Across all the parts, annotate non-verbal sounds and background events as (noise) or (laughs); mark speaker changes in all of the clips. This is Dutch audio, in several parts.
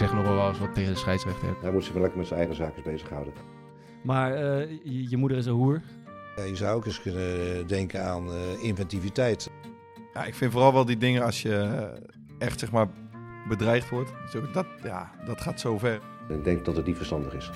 Speaker 1: zeg nog wel eens wat tegen de scheidsrechter.
Speaker 2: Hij moet zich wel lekker met zijn eigen zaken bezighouden.
Speaker 3: Maar eh, je, je moeder is een hoer.
Speaker 4: Ja, je zou ook eens kunnen denken aan eh, inventiviteit.
Speaker 5: Ja, ik vind vooral wel die dingen als je eh, echt zeg maar bedreigd wordt. Zo, dat, ja, dat gaat zo ver.
Speaker 2: Ik denk dat het niet verstandig is.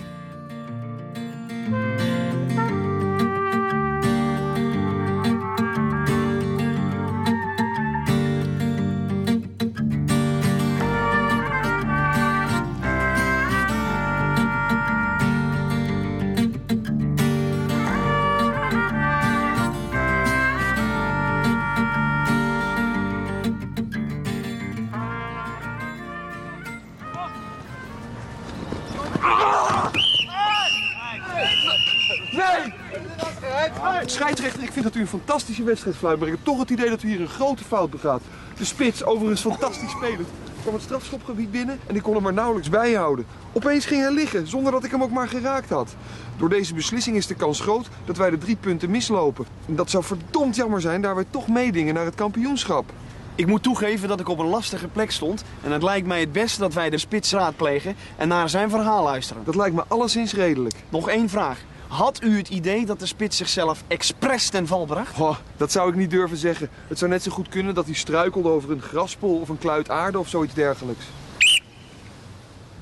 Speaker 6: Een fantastische wedstrijd fluit, maar ik heb toch het idee dat u hier een grote fout begaat. De spits, overigens fantastisch spelend, kwam het strafschopgebied binnen en ik kon hem maar nauwelijks bijhouden. Opeens ging hij liggen, zonder dat ik hem ook maar geraakt had. Door deze beslissing is de kans groot dat wij de drie punten mislopen. En dat zou verdomd jammer zijn, daar wij toch meedingen naar het kampioenschap.
Speaker 7: Ik moet toegeven dat ik op een lastige plek stond. En het lijkt mij het beste dat wij de spits raadplegen en naar zijn verhaal luisteren.
Speaker 6: Dat lijkt me alleszins redelijk.
Speaker 7: Nog één vraag. Had u het idee dat de spits zichzelf expres ten val bracht?
Speaker 6: Goh, dat zou ik niet durven zeggen. Het zou net zo goed kunnen dat hij struikelde over een graspol of een kluit aarde of zoiets dergelijks.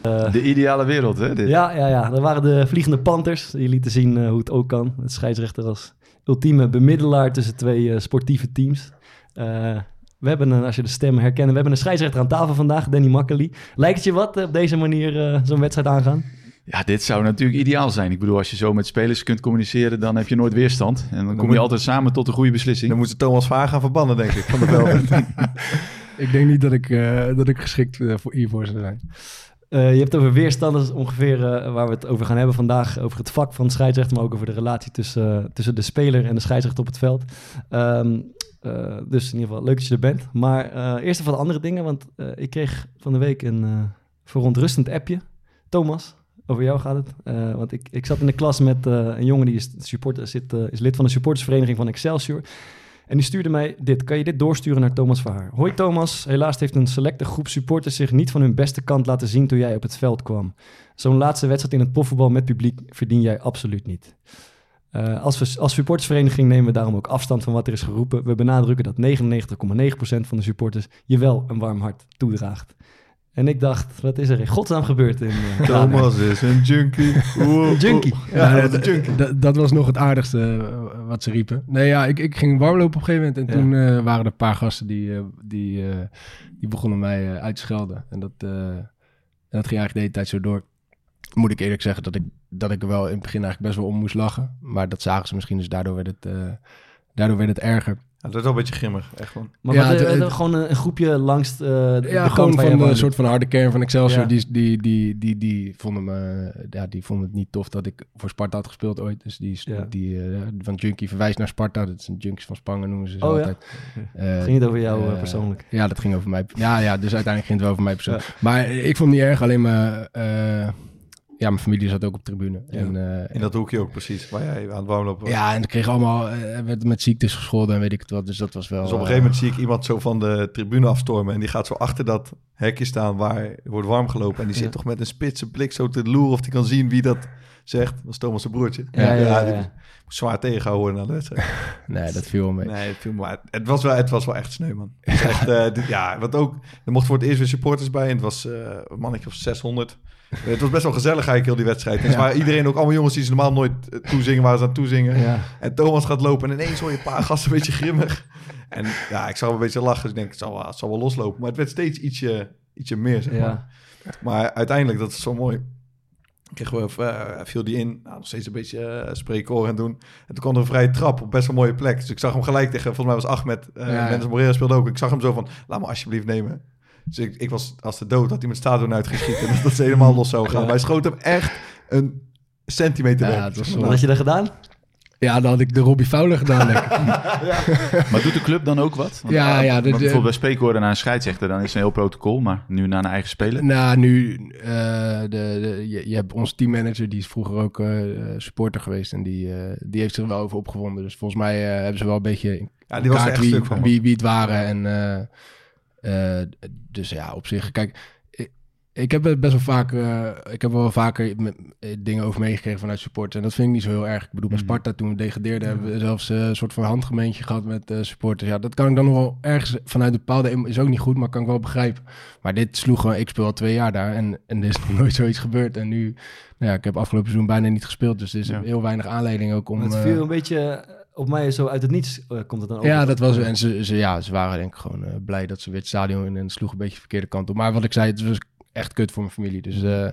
Speaker 8: De ideale wereld, hè? Dit.
Speaker 3: Ja, ja, ja. Dat waren de Vliegende Panthers. Die lieten zien eh, hoe het ook kan. Het scheidsrechter als ultieme bemiddelaar tussen twee eh, sportieve teams. Eh, we hebben, een, als je de stem herkent, we hebben een scheidsrechter aan tafel vandaag, Danny Makkely. Lijkt het je wat op deze manier eh, zo'n wedstrijd aangaan?
Speaker 8: Ja, dit zou natuurlijk ideaal zijn. Ik bedoel, als je zo met spelers kunt communiceren, dan heb je nooit weerstand. En dan kom je
Speaker 5: moet-
Speaker 8: altijd samen tot een goede beslissing.
Speaker 5: Dan moeten Thomas Vaar gaan verbannen, denk ik, van de. (laughs) (laughs)
Speaker 1: Ik denk niet dat ik, eh, dat ik geschikt eh, voor hiervoor zou zijn.
Speaker 3: Eh, je hebt over weerstand, dat is ongeveer eh, waar we het over gaan hebben vandaag. Over het vak van de scheidsrechter, maar ook over de relatie tussen, tussen de speler en de scheidsrechter op het veld. Ehm, eh, dus in ieder geval leuk dat je er bent. Maar eh, eerst even wat andere dingen, want eh, ik kreeg van de week een eh, verontrustend appje. Thomas, over jou gaat het. Eh, want ik, ik zat in de klas met eh, een jongen die is, supporter, zit, eh, is lid van de supportersvereniging van Excelsior. En die stuurde mij dit. Kan je dit doorsturen naar Thomas Verhaar? Hoi Thomas, helaas heeft een selecte groep supporters zich niet van hun beste kant laten zien toen jij op het veld kwam. Zo'n laatste wedstrijd in het profvoetbal met publiek verdien jij absoluut niet. Als, we, als supportersvereniging nemen we daarom ook afstand van wat er is geroepen. We benadrukken dat 99,9% van de supporters je wel een warm hart toedraagt. En ik dacht, wat is er in godsnaam gebeurd in uh, (laughs)
Speaker 5: Thomas is een junkie. (laughs)
Speaker 3: Een junkie.
Speaker 5: Ja,
Speaker 1: Ja,
Speaker 5: dat junkie.
Speaker 1: Was nog het aardigste eh, wat ze riepen. Nee, ja, ik, ik ging warmlopen op een gegeven moment. En
Speaker 3: Ja.
Speaker 1: toen eh, waren er een paar gasten die, eh, die, eh, die begonnen mij eh, uit te schelden. En dat, eh, en dat ging eigenlijk de hele tijd zo door. Moet ik eerlijk zeggen dat ik, dat ik er wel in het begin eigenlijk best wel om moest lachen. Maar dat zagen ze misschien, dus daardoor werd het, eh, daardoor werd het erger.
Speaker 5: Ja, dat is wel een beetje grimmig, echt gewoon.
Speaker 3: Maar
Speaker 1: Ja,
Speaker 3: wat, eh, gewoon een, een groepje langs eh, de,
Speaker 1: Ja, gewoon van de
Speaker 3: woonde.
Speaker 1: soort van harde kern van Excelsior.
Speaker 3: Ja.
Speaker 1: Die, die, die, die, die, vonden me, ja, die vonden het niet tof dat ik voor Sparta had gespeeld ooit. Dus die,
Speaker 3: Ja.
Speaker 1: die eh, van Junkie verwijst naar Sparta. Dat zijn Junkies van Spangen noemen ze ze
Speaker 3: Oh ja?
Speaker 1: altijd. (laughs) Eh,
Speaker 3: Ging het over jou persoonlijk?
Speaker 1: Ja, dat ging over mij. Ja, ja, dus uiteindelijk ging het wel over mij persoonlijk. Maar ik vond het niet erg. Alleen maar, eh, ja, mijn familie zat ook op tribune.
Speaker 3: Ja.
Speaker 1: En, eh,
Speaker 5: In dat hoekje ook precies, waar jij aan het warmlopen was.
Speaker 1: ja, en ik kreeg allemaal, eh, werd met ziektes gescholden en weet ik het wat. Dus dat was wel...
Speaker 5: Dus op een
Speaker 1: eh,
Speaker 5: gegeven moment zie ik iemand zo van de tribune afstormen. En die gaat zo achter dat hekje staan waar wordt warm gelopen. En die zit
Speaker 3: Ja.
Speaker 5: toch met een spitse blik zo te loeren of die kan zien wie dat zegt. Dat is Thomas zijn broertje.
Speaker 3: Ja, ja, ja,
Speaker 5: zwaar tegengehouden worden na de wedstrijd. (laughs)
Speaker 1: Nee, dat viel wel mee.
Speaker 5: Nee, het, viel me maar. het, was wel, het was wel echt sneu, man. Het (laughs) echt, dit- ja, wat ook... Er mochten voor het eerst weer supporters bij. En het was eh, een mannetje of 600. (laughs) Het was best wel gezellig eigenlijk, heel die wedstrijd. Iedereen, ook allemaal jongens die ze normaal nooit eh, toezingen, waar ze aan toezingen.
Speaker 3: Ja.
Speaker 5: En Thomas gaat lopen en ineens hoor je een paar gasten een beetje grimmig. En ja, ik zag hem een beetje lachen, dus ik denk, het zal wel, het zal wel loslopen. Maar het werd steeds ietsje, ietsje meer, zeg maar.
Speaker 3: Ja.
Speaker 5: Maar uiteindelijk, dat is zo mooi. Kregen we, eh, viel die in, nou, nog steeds een beetje eh spreekkoren en doen. En toen kwam er een vrije trap op best wel een mooie plek. Dus ik zag hem gelijk tegen, volgens mij was Ahmed, uh,
Speaker 1: Ja.
Speaker 5: Mendes Morera speelde ook. Ik zag hem zo van, laat me alsjeblieft nemen. Dus ik, ik was als de dood, had hij met stadion uitgeschieten. en dat ze helemaal los zou gaan.
Speaker 3: Ja.
Speaker 5: Maar hij schoot hem echt een centimeter
Speaker 1: Ja,
Speaker 5: weg.
Speaker 1: het was
Speaker 3: Wat had je daar gedaan?
Speaker 1: Ja, dan had ik de Robbie Fowler gedaan, ik. (laughs)
Speaker 8: Maar doet de club dan ook wat? Want,
Speaker 1: Ja, ja, de-
Speaker 8: want
Speaker 1: de-
Speaker 8: bijvoorbeeld bij spreekwoorden naar een scheidsrechter, dan is het een heel protocol. Maar nu naar een eigen speler.
Speaker 1: Nou, nu, eh, de, de, je, je hebt onze teammanager, die is vroeger ook eh, supporter geweest. En die, eh, die heeft zich er wel over opgewonden. Dus volgens mij eh, hebben ze wel een beetje in
Speaker 5: Ja, die was er
Speaker 1: kaart
Speaker 5: echt
Speaker 1: wie,
Speaker 5: stuk van.
Speaker 1: wie, wie het waren. En, eh, dus ja, op zich, kijk, ik, ik heb het best wel vaak, eh, ik heb wel vaker eh, dingen over meegekregen vanuit supporters. En dat vind ik niet zo heel erg. Ik bedoel, bij
Speaker 8: Mhm.
Speaker 1: Sparta toen we degradeerden, hebben we zelfs een soort van handgemeentje gehad met supporters. Ja, dat kan ik dan nog wel ergens vanuit een bepaalde, is ook niet goed, maar kan ik wel begrijpen. Maar dit sloeg gewoon, ik speel al twee jaar daar en, en er is nog (laughs) nooit zoiets gebeurd. En nu, nou ja, ik heb afgelopen seizoen bijna niet gespeeld, dus er is
Speaker 8: Ja.
Speaker 1: heel weinig aanleiding ook om...
Speaker 3: het viel een beetje op mij zo uit het niets eh, komt het dan ook.
Speaker 1: ja, dat was En ze, ze, ja, ze waren denk ik gewoon eh, blij dat ze weer het stadion in en sloeg een beetje de verkeerde kant op. Maar wat ik zei, het was echt kut voor mijn familie. Dus, eh,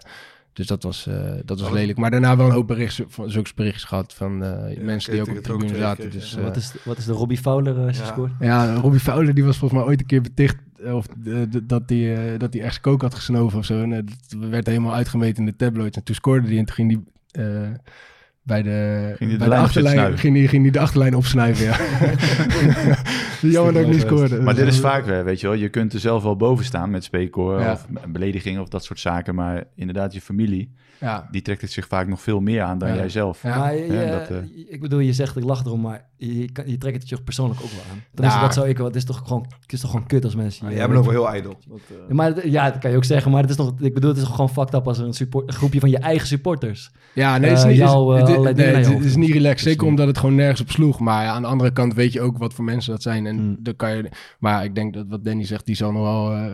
Speaker 1: dus dat was, eh, dat was
Speaker 5: Oh.
Speaker 1: lelijk. Maar daarna wel een hoop berichten, van, zulke berichtjes gehad van eh,
Speaker 5: Ja,
Speaker 1: mensen die ook op de tribune zaten. Dus, eh,
Speaker 3: wat, is, wat is de Robbie Fowler
Speaker 5: Ja.
Speaker 3: scoort?
Speaker 1: ja, Robbie Fowler die was volgens mij ooit een keer beticht eh, of, eh, dat hij eh, dat hij echt kook had gesnoven of zo. En eh, dat werd helemaal uitgemeten in de tabloids. En toen scoorde hij en toen ging hij eh, bij de,
Speaker 8: Ging hij de
Speaker 1: bij de
Speaker 8: lijn
Speaker 1: achterlijn ging hij, ging hij de achterlijn opsnuiven. Ja. Jammer dat ik niet scoorde.
Speaker 8: Maar dit is
Speaker 1: Dus,
Speaker 8: vaak, eh, weet je wel, je kunt er zelf wel boven staan met spreekkoor
Speaker 1: Ja.
Speaker 8: of beledigingen of dat soort zaken. Maar inderdaad, je familie,
Speaker 1: Ja,
Speaker 8: die trekt het zich vaak nog veel meer aan dan
Speaker 1: Ja.
Speaker 8: jij zelf.
Speaker 1: Ja.
Speaker 3: je,
Speaker 8: dat, eh.
Speaker 3: ik bedoel, je zegt ik lach erom, maar je, kan, je trekt het je persoonlijk ook wel aan. Tenminste,
Speaker 1: Ja.
Speaker 3: dat zou ik wel. Het is toch gewoon, het is toch gewoon kut als mensen.
Speaker 5: Jij bent ook wel heel ijdel. Eh,
Speaker 3: Maar ja, dat kan je ook zeggen, maar het is nog, ik bedoel, het is gewoon fucked up als er een, support, een groepje van je eigen supporters.
Speaker 1: Ja, nee, het is
Speaker 3: Eh,
Speaker 1: niet,
Speaker 3: jou, eh,
Speaker 1: het, het-
Speaker 3: allerlei
Speaker 1: nee,
Speaker 3: dingen naar je
Speaker 1: het, is niet relaxed.
Speaker 3: Dus
Speaker 1: Zeker omdat het gewoon nergens op sloeg. Maar ja, aan de andere kant weet je ook wat voor mensen dat zijn. En dan kan je... Maar ik denk dat wat Danny zegt, die zal nog wel eh,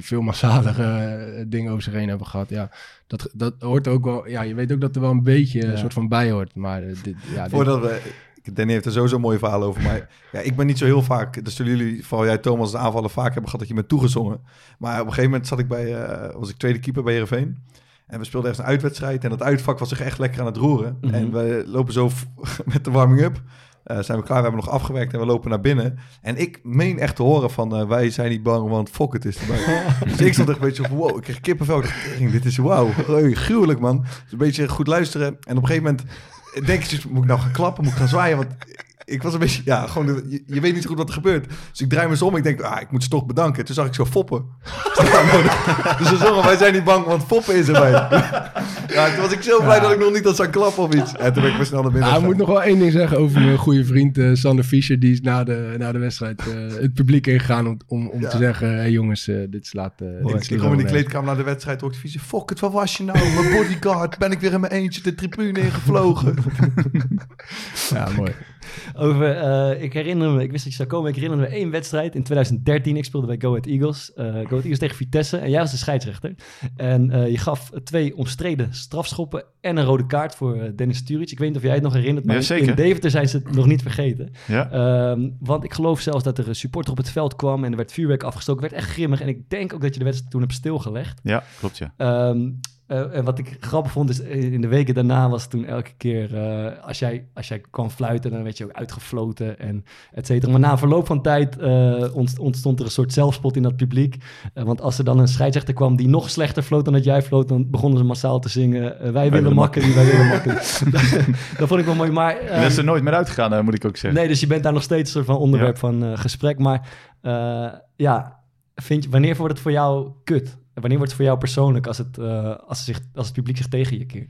Speaker 1: veel massalere eh, dingen over zich heen hebben gehad. Ja, dat, dat hoort ook wel... Ja, je weet ook dat er wel een beetje
Speaker 3: Ja.
Speaker 1: een soort van bij hoort. Maar eh, dit, ja, dit-
Speaker 5: Voordat we... Danny heeft er sowieso mooie verhaal over. Maar (laughs) ja, ik ben niet zo heel vaak... Dat zullen jullie, vooral jij Thomas, de aanvallen vaak hebben gehad dat je bent toegezongen. Maar op een gegeven moment zat ik bij... eh, was ik tweede keeper bij Heerenveen. En we speelden echt een uitwedstrijd. En dat uitvak was zich echt lekker aan het roeren.
Speaker 3: Mhm.
Speaker 5: En we lopen zo (laughs) met de warming-up. Eh, zijn we klaar, we hebben nog afgewerkt en we lopen naar binnen. En ik meen echt te horen van, eh, wij zijn niet bang, want fuck het is erbij. (laughs) dus ik stond echt een beetje van, wow, ik kreeg kippenvel. Ik dit is wauw, gruwelijk man. Dus een beetje goed luisteren. En op een gegeven moment denk je, moet ik nou gaan klappen, moet ik gaan zwaaien? Want ik was een beetje, ja, gewoon, de- je, je weet niet zo goed wat er gebeurt. Dus ik draai me eens om, ik denk, ah, ik moet ze toch bedanken. Toen zag ik zo foppen. (laughs) dus ze zongen, wij zijn niet bang, want foppen is erbij. (laughs) ja, toen was ik zo blij dat ik nog niet dat zou klappen of iets. En toen ben ik weer snel naar binnen
Speaker 1: Ja, ik
Speaker 5: gegaan.
Speaker 1: moet nog wel één ding zeggen over mijn goede vriend eh, Sander Fischer. Die is na de, na de wedstrijd eh, het publiek ingegaan om, om, om
Speaker 5: Ja.
Speaker 1: te zeggen... Hey jongens, eh, dit slaat...
Speaker 5: Ik, ik kom in
Speaker 1: nergens.
Speaker 5: kleedkamer naar de wedstrijd, hoor ik de visie. Fuck het, wat was je nou? Mijn bodyguard, ben ik weer in mijn eentje de tribune ingevlogen. (laughs)
Speaker 1: Ja, mooi.
Speaker 3: Over, eh, ik herinner me, ik wist dat je zou komen, ik herinner me één wedstrijd in 2013. Ik speelde bij Go Ahead Eagles. eh Go Ahead Eagles tegen Vitesse en jij was de scheidsrechter. En eh, je gaf twee omstreden strafschoppen en een rode kaart voor Dennis Sturic. Ik weet niet of jij het nog herinnert, maar
Speaker 8: Ja,
Speaker 3: in Deventer zijn ze het nog niet vergeten.
Speaker 8: Ja.
Speaker 3: Ehm, want ik geloof zelfs dat er een supporter op het veld kwam en er werd vuurwerk afgestoken. werd echt grimmig en ik denk ook dat je de wedstrijd toen hebt stilgelegd.
Speaker 8: ja, klopt ja.
Speaker 3: Ehm, eh, en wat ik grappig vond is, eh, in de weken daarna was toen elke keer, eh, als, jij, als jij kwam fluiten, dan werd je ook uitgefloten en et cetera. Maar na verloop van tijd ont- ontstond er een soort zelfspot in dat publiek. Want als er dan een scheidsrechter kwam die nog slechter floot dan dat jij floot, dan begonnen ze massaal te zingen, wij, willen makken, wij willen makken. (laughs) dat vond ik wel mooi, maar... (laughs) Ehm,
Speaker 8: dat is er nooit meer uitgegaan, moet ik ook zeggen.
Speaker 3: Nee, dus je bent daar nog steeds een soort van onderwerp van gesprek. Maar ja, vind je, wanneer wordt het voor jou kut? En wanneer wordt het voor jou persoonlijk als het, eh, als, zich, als het publiek zich tegen je keert?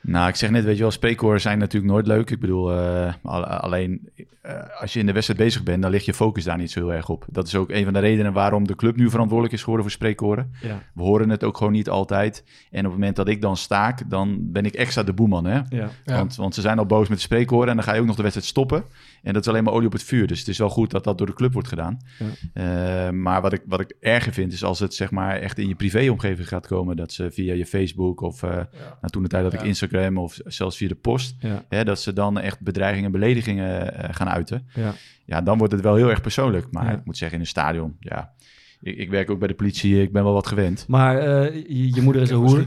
Speaker 8: Nou, ik zeg net, weet je wel, spreekkoren zijn natuurlijk nooit leuk. Ik bedoel, eh, al- alleen eh, als je in de wedstrijd bezig bent, dan ligt je focus daar niet zo heel erg op. Dat is ook een van de redenen waarom de club nu verantwoordelijk is geworden voor spreekkoren.
Speaker 3: Ja.
Speaker 8: We horen het ook gewoon niet altijd. En op het moment dat ik dan staak, dan ben ik extra de boeman, hè?
Speaker 3: Ja.
Speaker 1: Ja.
Speaker 8: Want, want ze zijn al boos met de spreekkoren en dan ga je ook nog de wedstrijd stoppen. En dat is alleen maar olie op het vuur. Dus het is wel goed dat dat door de club wordt gedaan.
Speaker 3: Ja.
Speaker 8: Eh, maar wat ik, wat ik erger vind, is als het zeg maar echt in je privéomgeving gaat komen. Dat ze via je Facebook of eh nou, toen de tijd dat ik. Instagram of zelfs via de post.
Speaker 3: Ja.
Speaker 8: Hè, dat ze dan echt bedreigingen en beledigingen eh, gaan uiten.
Speaker 3: Ja.
Speaker 8: Ja, dan wordt het wel heel erg persoonlijk. Maar
Speaker 3: Ja.
Speaker 8: ik moet zeggen, in een stadion, ja. Ik, ik werk ook bij de politie, ik ben wel wat gewend.
Speaker 3: Maar eh, je, je moeder is een hoer.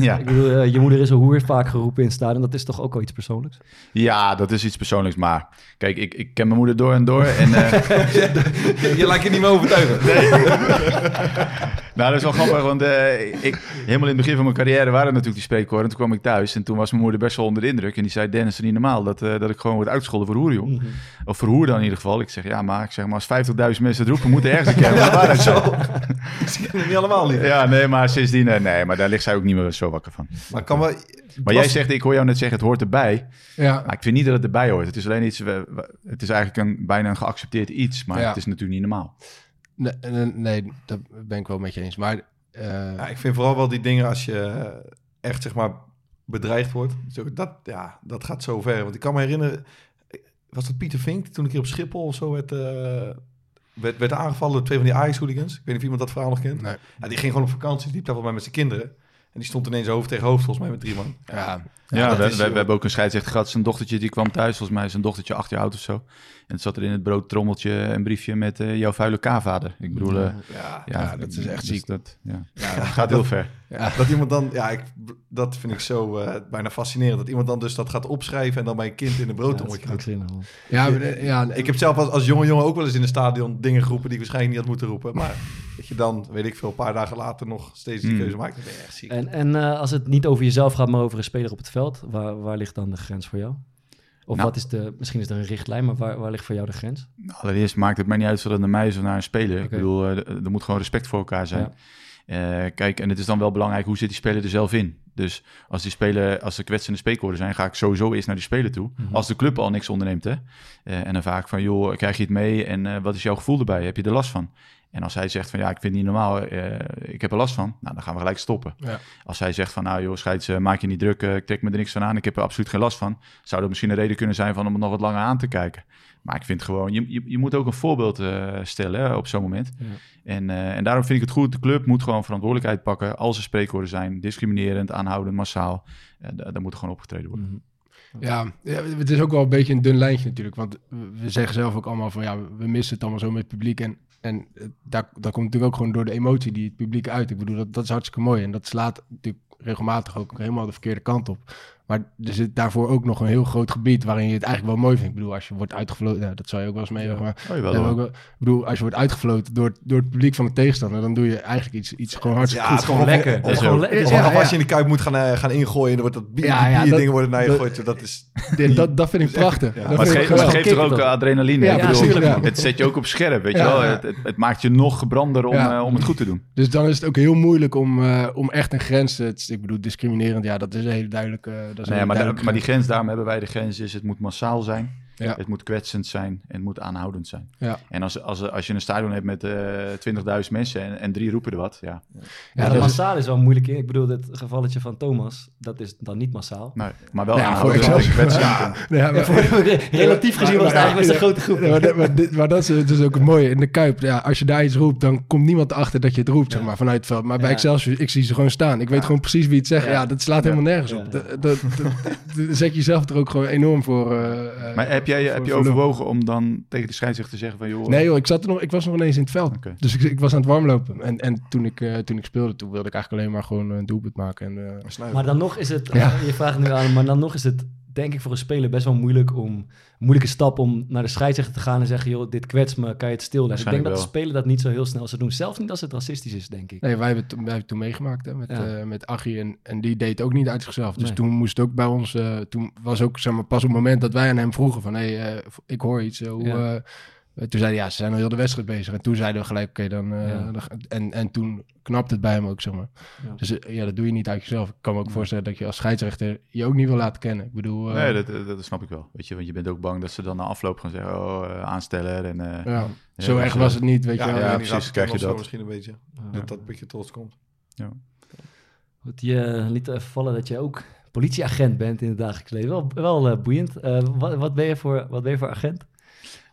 Speaker 8: Ja.
Speaker 3: Ik bedoel, eh, je moeder is een hoer, vaak geroepen in het stadion. Dat is toch ook wel iets persoonlijks?
Speaker 8: ja, dat is iets persoonlijks. Maar kijk, ik, ik ken mijn moeder door en door. En, eh, (laughs)
Speaker 5: je lijkt je niet meer overtuigen. (laughs)
Speaker 8: Nou, dat is wel grappig, want eh, ik, helemaal in het begin van mijn carrière waren natuurlijk die spreekkoren. En toen kwam ik thuis en toen was mijn moeder best wel onder de indruk. En die zei, Dennis, het is niet normaal dat, eh, dat ik gewoon word uitgescholden voor hoer, joh.
Speaker 3: Mhm.
Speaker 8: Of voor hoer dan in ieder geval. Ik zeg, ja, maar, ik zeg, maar als 50.000 mensen het roepen, moeten ergens een keer wat waarheid zijn.
Speaker 5: niet allemaal niet.
Speaker 8: Ja, nee, maar sindsdien, nee, maar daar ligt zij ook niet meer zo wakker van.
Speaker 5: Maar kan wel...
Speaker 8: Maar jij zegt, ik hoor jou net zeggen, het hoort erbij.
Speaker 1: Ja,
Speaker 8: Maar ik vind niet dat het erbij hoort. Het is alleen iets, het is eigenlijk een, bijna een geaccepteerd iets, maar
Speaker 1: Ja.
Speaker 8: het is natuurlijk niet normaal.
Speaker 1: Nee, nee, nee, dat ben ik wel met je eens. Maar eh,
Speaker 5: Ja, ik vind vooral wel die dingen als je eh, echt zeg maar bedreigd wordt. Zo, Dat, ja, dat gaat zo ver. Want ik kan me herinneren, was dat Pieter Vink toen een keer op Schiphol of zo werd, eh, werd, werd aangevallen door twee van die Ajax-hooligans. Ik weet niet of iemand dat verhaal nog kent.
Speaker 1: nee.
Speaker 5: Ja, die ging gewoon op vakantie, liep daar volgens mij met zijn kinderen. En die stond ineens hoofd tegen hoofd volgens mij met drie man.
Speaker 1: ja,
Speaker 8: Ja,
Speaker 5: dat
Speaker 8: we,
Speaker 5: is,
Speaker 8: we,
Speaker 5: eh,
Speaker 8: we hebben ook een scheidsrechter gehad. Zijn dochtertje die kwam thuis. Volgens mij is zijn dochtertje acht jaar oud of zo. En het zat er in het broodtrommeltje een briefje met eh, jouw vuile K-vader. Ik bedoel, eh,
Speaker 5: Ja,
Speaker 8: ja,
Speaker 1: dat is echt
Speaker 8: dus
Speaker 1: ziek.
Speaker 8: Dat, ja. dat (laughs) gaat heel ver.
Speaker 5: Dat iemand dan, ja, ik, dat vind ik zo eh, bijna fascinerend. Dat iemand dan dus dat gaat opschrijven en dan bij een kind in een
Speaker 3: Ja, dat
Speaker 5: broodtrommeltje gaat.
Speaker 1: ja, ja,
Speaker 5: Ik heb zelf als, als jonge jongen ook wel eens in een stadion dingen geroepen die ik waarschijnlijk niet had moeten roepen. Maar (laughs) dat je dan, weet ik veel, een paar dagen later nog steeds die
Speaker 8: Hmm.
Speaker 5: keuze maakt, dan ben je echt ziek.
Speaker 3: En, en eh, als het niet over jezelf gaat, maar over een speler op het veld, waar, waar ligt dan de grens voor jou? Of
Speaker 8: Nou.
Speaker 3: wat is de, misschien is er een richtlijn, maar waar, waar ligt voor jou de grens?
Speaker 8: Nou, Allereerst maakt het mij niet uit of dat naar mij is of naar een speler. Ik bedoel, eh, er moet gewoon respect voor elkaar zijn. Eh, kijk, en het is dan wel belangrijk hoe zit die speler er zelf in. Dus als die speler, als er kwetsende spreekwoorden zijn, ga ik sowieso eerst naar die speler toe.
Speaker 3: Mhm.
Speaker 8: Als de club al niks onderneemt, hè. Eh, en dan vaak van, joh, krijg je het mee en wat is jouw gevoel erbij? Heb je er last van? En als hij zegt van, ja, ik vind het niet normaal, eh, ik heb er last van, nou, dan gaan we gelijk stoppen.
Speaker 1: Ja.
Speaker 8: Als hij zegt van, nou joh, scheids, eh, maak je niet druk, eh, ik trek me er niks van aan, ik heb er absoluut geen last van, zou dat misschien een reden kunnen zijn van om het nog wat langer aan te kijken. Maar ik vind gewoon, je, je, je moet ook een voorbeeld stellen hè, op zo'n moment.
Speaker 3: Ja.
Speaker 8: En, en daarom vind ik het goed, de club moet gewoon verantwoordelijkheid pakken als er spreekwoorden zijn, discriminerend, aanhoudend, massaal. Da- daar moet er gewoon opgetreden worden.
Speaker 3: Mhm.
Speaker 1: Ja, ja, het is ook wel een beetje een dun lijntje natuurlijk. Want we we zeggen zelf ook allemaal van ja, we missen het allemaal zo met het publiek. En, en eh, daar, dat komt natuurlijk ook gewoon door de emotie die het publiek uit. Ik bedoel, dat, dat is hartstikke mooi. En dat slaat natuurlijk regelmatig ook helemaal de verkeerde kant op. Maar er zit daarvoor ook nog een heel groot gebied waarin je het eigenlijk wel mooi vindt. Ik bedoel, als je wordt uitgefloten, nou, dat zou je ook wel eens mee. Maar
Speaker 8: Oh,
Speaker 1: ook wel- ik bedoel, als je wordt uitgefloten door, door het publiek van de tegenstander, dan doe je eigenlijk iets, iets gewoon hartstikke
Speaker 5: Ja,
Speaker 1: goed.
Speaker 5: het is gewoon lekker.
Speaker 3: Het is
Speaker 8: is
Speaker 3: gewoon
Speaker 1: Ja,
Speaker 5: als je in de kuip moet gaan, eh, gaan ingooien, dan wordt dat bier,
Speaker 1: Ja, ja,
Speaker 5: die dingen worden naar je gegooid. Dat is,
Speaker 1: dat, dat vind ik prachtig.
Speaker 5: ja.
Speaker 1: Dat
Speaker 8: Maar
Speaker 1: vind
Speaker 8: het,
Speaker 1: ik
Speaker 8: geeft, het
Speaker 1: geweldig.
Speaker 8: geeft toch ook
Speaker 3: toch?
Speaker 8: adrenaline?
Speaker 1: Ja,
Speaker 8: bedoel. Het zet je ook op scherp, weet je wel.
Speaker 1: ja.
Speaker 8: Het, het, het maakt je nog gebrander om,
Speaker 1: Ja.
Speaker 8: eh, om het goed te doen.
Speaker 1: Dus dan is het ook heel moeilijk om, eh, om echt een grens te... Ik bedoel, discriminerend, ja, dat is een hele duidelijke... dat is een
Speaker 8: Nee,
Speaker 1: hele
Speaker 8: maar, maar die grens, daarom hebben wij de grens, is het moet massaal zijn.
Speaker 1: Ja.
Speaker 8: Het moet kwetsend zijn en het moet aanhoudend zijn.
Speaker 1: Ja.
Speaker 8: En als, als, als je een stadion hebt met eh 20.000 mensen en, en drie roepen er wat, ja.
Speaker 3: Ja,
Speaker 1: Ja,
Speaker 3: dat
Speaker 1: dat is-
Speaker 3: massaal is wel moeilijk. Ik bedoel, het gevalletje van Thomas, dat is dan niet massaal.
Speaker 8: Nou, maar wel aanhoudend en kwetsend.
Speaker 1: Nee, maar-
Speaker 3: Relatief gezien was het eigenlijk best een grote groep.
Speaker 1: Ja, maar, dit- maar dat is dus ook het mooie. In de Kuip, ja, als je daar iets roept, dan komt niemand achter dat je het roept, zeg maar, vanuit het veld. Maar bij
Speaker 3: Ja.
Speaker 1: Excelsior, ik zie ze gewoon staan. Ik weet gewoon precies wie het zegt.
Speaker 3: Ja.
Speaker 1: Ja, dat slaat helemaal nergens
Speaker 3: Ja.
Speaker 1: op. Dat, (laughs) dat, dat- dat- zet je jezelf er ook gewoon enorm voor. eh, eh,
Speaker 8: Maar heb, jij, heb je
Speaker 1: lul.
Speaker 8: overwogen om dan tegen de scheidsrechter te zeggen van... joh,
Speaker 1: Nee joh, ik, zat er nog, ik was nog ineens in het veld. Dus ik, ik was aan het warmlopen. En, en toen, ik, eh, toen ik speelde, toen wilde ik eigenlijk alleen maar gewoon een doelpunt maken. En, eh,
Speaker 3: Maar dan nog is het,
Speaker 1: Ja.
Speaker 3: je vraagt nu aan, maar dan nog is het denk ik voor een speler best wel moeilijk om, een moeilijke stap om naar de scheidsrechter te gaan en zeggen, joh, dit kwetst me, kan je het stilleggen. Ik denk dat de speler dat niet zo heel snel zou doen. Zelfs niet als het racistisch is, denk ik.
Speaker 1: Nee, wij hebben het, wij hebben het toen meegemaakt hè, met,
Speaker 3: Ja.
Speaker 1: eh met Achie. En, en die deed ook niet uit zichzelf. Dus
Speaker 3: Nee.
Speaker 1: toen moest ook bij ons... eh, toen was ook zeg maar, pas op het moment dat wij aan hem vroegen van... Hé, hey, eh, ik hoor iets. hoe,
Speaker 3: Ja.
Speaker 1: Eh, toen zei hij, ja, ze zijn al heel de wedstrijd bezig. En toen zeiden we gelijk, oké, dan, eh,
Speaker 3: Ja.
Speaker 1: dan En, en toen knapte het bij hem ook, zeg maar.
Speaker 3: Ja.
Speaker 1: Dus eh, ja, dat doe je niet uit jezelf. Ik kan me ook voorstellen dat je als scheidsrechter je ook niet wil laten kennen. Ik bedoel... eh,
Speaker 8: Nee, dat, dat, dat snap ik wel. Weet je, want je bent ook bang dat ze dan na afloop gaan zeggen... oh, aansteller en... eh,
Speaker 1: ja, zo erg was het niet, weet
Speaker 5: ja,
Speaker 1: je wel.
Speaker 8: ja,
Speaker 5: ja,
Speaker 8: precies, krijg je dat.
Speaker 5: Misschien een beetje, dat dat een beetje trots komt.
Speaker 3: Goed, je liet even vallen dat je ook politieagent bent in het dagelijks leven. Wel, wel boeiend. Eh, wat, wat, ben je voor, wat ben je voor agent?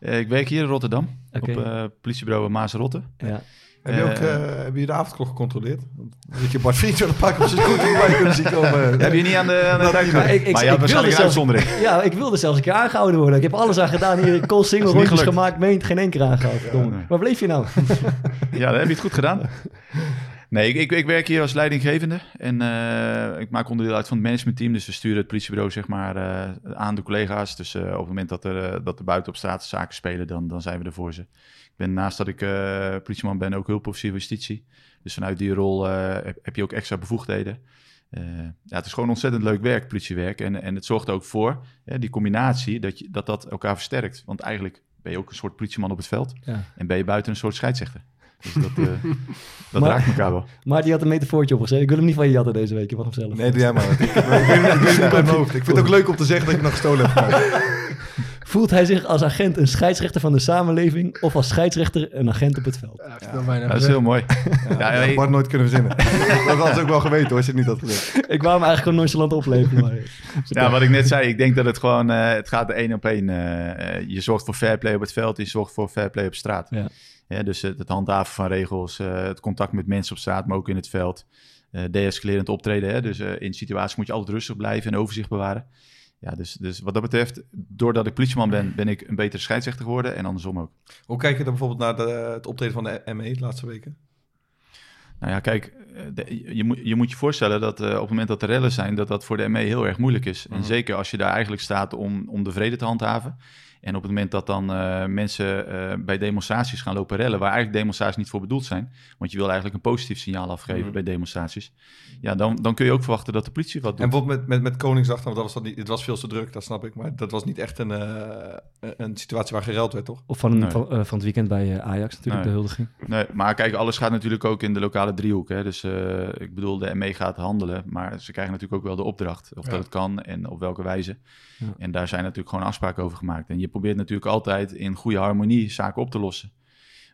Speaker 8: Eh, ik werk hier in Rotterdam,
Speaker 3: Oké.
Speaker 8: op eh politiebureau Maasrotte.
Speaker 3: Ja.
Speaker 5: Heb je ook
Speaker 8: Eh,
Speaker 5: heb je de avondklok gecontroleerd? Want Dat je Bart Vriend pakken op zijn scooter bij kunnen zien komen. (laughs)
Speaker 8: Heb je niet aan de, aan de
Speaker 3: maar ik- ik-
Speaker 8: maar je had waarschijnlijk een uitzondering.
Speaker 3: ja, ik wilde zelfs een keer aangehouden worden. Ik heb alles aan gedaan hier. in Call single (laughs) rondjes gemaakt. Meent geen één keer aangehouden. Waar bleef je nou? (laughs)
Speaker 8: Ja, dan heb je het goed gedaan. Nee, ik, ik, ik werk hier als leidinggevende en eh, ik maak onderdeel uit van het managementteam. Dus we sturen het politiebureau zeg maar eh, aan de collega's. Dus eh, op het moment dat er, dat er buiten op straat zaken spelen, dan, dan zijn we er voor ze. Ik ben naast dat ik politieman ben ook hulpofficier van justitie. Dus vanuit die rol heb, heb je ook extra bevoegdheden. Ja, het is gewoon ontzettend leuk werk, politiewerk. En, en het zorgt er ook voor, hè, die combinatie, dat, je, dat dat elkaar versterkt. Want eigenlijk ben je ook een soort politieman op het veld.
Speaker 3: Ja.
Speaker 8: En ben je buiten een soort scheidsrechter. Dus dat, eh, dat
Speaker 3: Maar-
Speaker 8: raakt elkaar wel.
Speaker 3: Maar die had een metafoortje opgezet. Ik wil hem niet van je jatten deze week. Je mag hem zelf.
Speaker 5: Nee, doe jij maar. Ik, ik, vind het ook leuk om te zeggen dat ik nog gestolen heb.
Speaker 3: Voelt hij zich als agent een scheidsrechter van de samenleving of als scheidsrechter een agent op het veld?
Speaker 1: Ja,
Speaker 8: dat is heel mooi.
Speaker 5: Ja,
Speaker 8: Ja,
Speaker 5: dat had Bart nooit kunnen verzinnen. dat had ze ook wel geweten hoor, als je het niet had gezegd.
Speaker 3: Ik wou hem eigenlijk gewoon nonchalant opleveren. Maar...
Speaker 8: Ja, wat ik net zei, ik denk dat het gewoon, eh, het gaat er één op één. eh, eh, je zorgt voor fair play op het veld, je zorgt voor fair play op straat.
Speaker 3: Ja.
Speaker 8: Dus het, het handhaven van regels, eh, het contact met mensen op straat, maar ook in het veld. eh deescalerend optreden, hè? dus eh, in situaties moet je altijd rustig blijven en overzicht bewaren. Ja, dus, dus wat dat betreft, doordat ik politieman ben, ben ik een betere scheidsrechter geworden en andersom ook.
Speaker 5: Hoe kijk je dan bijvoorbeeld naar de, het optreden van de ME de laatste weken?
Speaker 8: Nou ja, kijk, de- je, moet, je moet je voorstellen dat op het moment dat er rellen zijn, dat dat voor de ME heel erg moeilijk is. En
Speaker 5: Mhm.
Speaker 8: zeker als je daar eigenlijk staat om, om de vrede te handhaven. En op het moment dat dan eh, mensen eh, bij demonstraties gaan lopen rellen, waar eigenlijk demonstraties niet voor bedoeld zijn, want je wil eigenlijk een positief signaal afgeven
Speaker 5: Mhm.
Speaker 8: bij demonstraties, ja, dan, dan kun je ook verwachten dat de politie wat doet.
Speaker 5: En bijvoorbeeld met, met, met Koningsdag, want dat was dat niet, het was veel te druk, dat snap ik. Maar dat was niet echt een, eh, een situatie waar gereld werd, toch?
Speaker 3: Of van,
Speaker 8: Nee.
Speaker 3: van, van het weekend bij Ajax natuurlijk,
Speaker 8: Nee.
Speaker 3: de huldiging.
Speaker 8: Nee, maar kijk, alles gaat natuurlijk ook in de lokale driehoek. Hè? Dus eh, ik bedoel, de ME gaat handelen, maar ze krijgen natuurlijk ook wel de opdracht. Of
Speaker 1: Ja.
Speaker 8: dat het kan en op welke wijze.
Speaker 3: Ja.
Speaker 8: En daar zijn natuurlijk gewoon afspraken over gemaakt. En je probeert natuurlijk altijd in goede harmonie zaken op te lossen.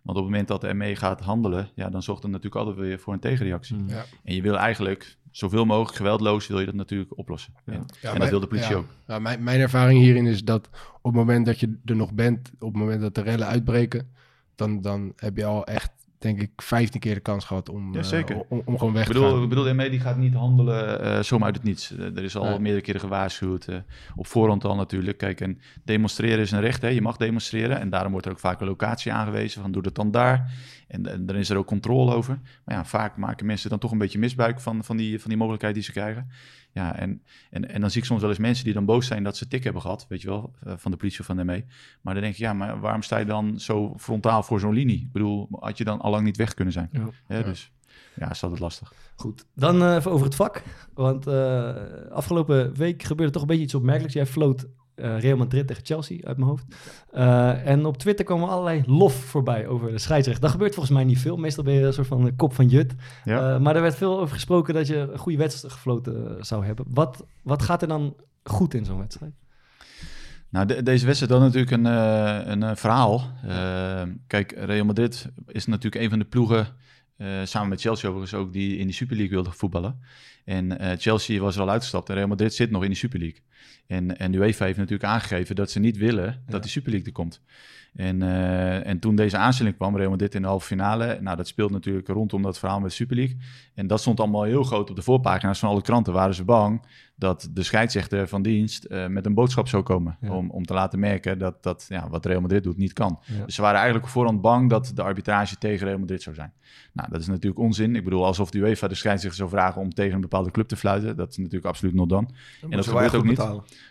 Speaker 8: Want op het moment dat de ME gaat handelen, ja, dan zorgt het natuurlijk altijd weer voor een tegenreactie.
Speaker 3: Mm.
Speaker 1: Ja.
Speaker 8: En je wil eigenlijk zoveel mogelijk geweldloos wil je dat natuurlijk oplossen. En,
Speaker 1: Ja,
Speaker 8: en
Speaker 1: mijn-
Speaker 8: dat wil de politie
Speaker 1: ja.
Speaker 8: ook.
Speaker 1: Ja, mijn, mijn ervaring hierin is dat op het moment dat je er nog bent, op het moment dat de rellen uitbreken, dan, dan heb je al echt, denk ik, 15 keer de kans gehad om,
Speaker 8: Ja,
Speaker 1: eh, om, om gewoon weg
Speaker 8: Ik
Speaker 1: te gaan.
Speaker 8: ik bedoel, de ME die gaat niet handelen eh, zomaar uit het niets. Eh, er is al
Speaker 1: Nee.
Speaker 8: meerdere keren gewaarschuwd. eh, op voorhand al natuurlijk. Kijk, en demonstreren is een recht. Hè? Je mag demonstreren. En daarom wordt er ook vaak een locatie aangewezen. Van doe dat dan daar. En, en dan is er ook controle over. Maar ja, vaak maken mensen dan toch een beetje misbruik van, van, die, van die mogelijkheid die ze krijgen. Ja, en, en, en dan zie ik soms wel eens mensen die dan boos zijn dat ze tik hebben gehad. Weet je wel, eh, van de politie of van de ME. Maar dan denk ik, ja, maar waarom sta je dan zo frontaal voor zo'n linie? Ik bedoel, had je dan al lang niet weg kunnen zijn?
Speaker 3: Ja.
Speaker 8: Hè, Dus ja, is altijd lastig.
Speaker 3: Goed, dan eh, even over het vak. Want eh, afgelopen week gebeurde toch een beetje iets opmerkelijks. Jij floot eh, Real Madrid tegen Chelsea uit mijn hoofd. Eh, en op Twitter kwam allerlei lof voorbij over de scheidsrechter. Dat gebeurt volgens mij niet veel. Meestal ben je een soort van de kop van Jut.
Speaker 8: Ja.
Speaker 3: Eh, maar er werd veel over gesproken dat je een goede wedstrijd gefloten zou hebben. Wat, wat gaat er dan goed in zo'n wedstrijd?
Speaker 8: Nou, de- deze wedstrijd had natuurlijk een, een verhaal. Kijk, Real Madrid is natuurlijk een van de ploegen, eh, samen met Chelsea overigens ook, die in de Super League wilde voetballen. En eh, Chelsea was er al uitgestapt en Real Madrid zit nog in de Super League. En, en de UEFA heeft natuurlijk aangegeven dat ze niet willen dat die Super League er komt. En, eh, en toen deze aanstelling kwam, Real Madrid in de halve finale, nou dat speelt natuurlijk rondom dat verhaal met de Super League. En dat stond allemaal heel groot op de voorpagina's van alle kranten. Waren ze bang dat de scheidsrechter van dienst eh, met een boodschap zou komen.
Speaker 3: Ja.
Speaker 8: Om, om te laten merken dat, dat ja, wat Real Madrid doet niet kan.
Speaker 3: Ja.
Speaker 8: Dus ze waren eigenlijk voorhand bang dat de arbitrage tegen Real Madrid zou zijn. Nou, dat is natuurlijk onzin. Ik bedoel, alsof de UEFA de scheidsrechter zou vragen om tegen een bepaalde club te fluiten. Dat is natuurlijk absoluut not dan. En dat gebeurt ook niet.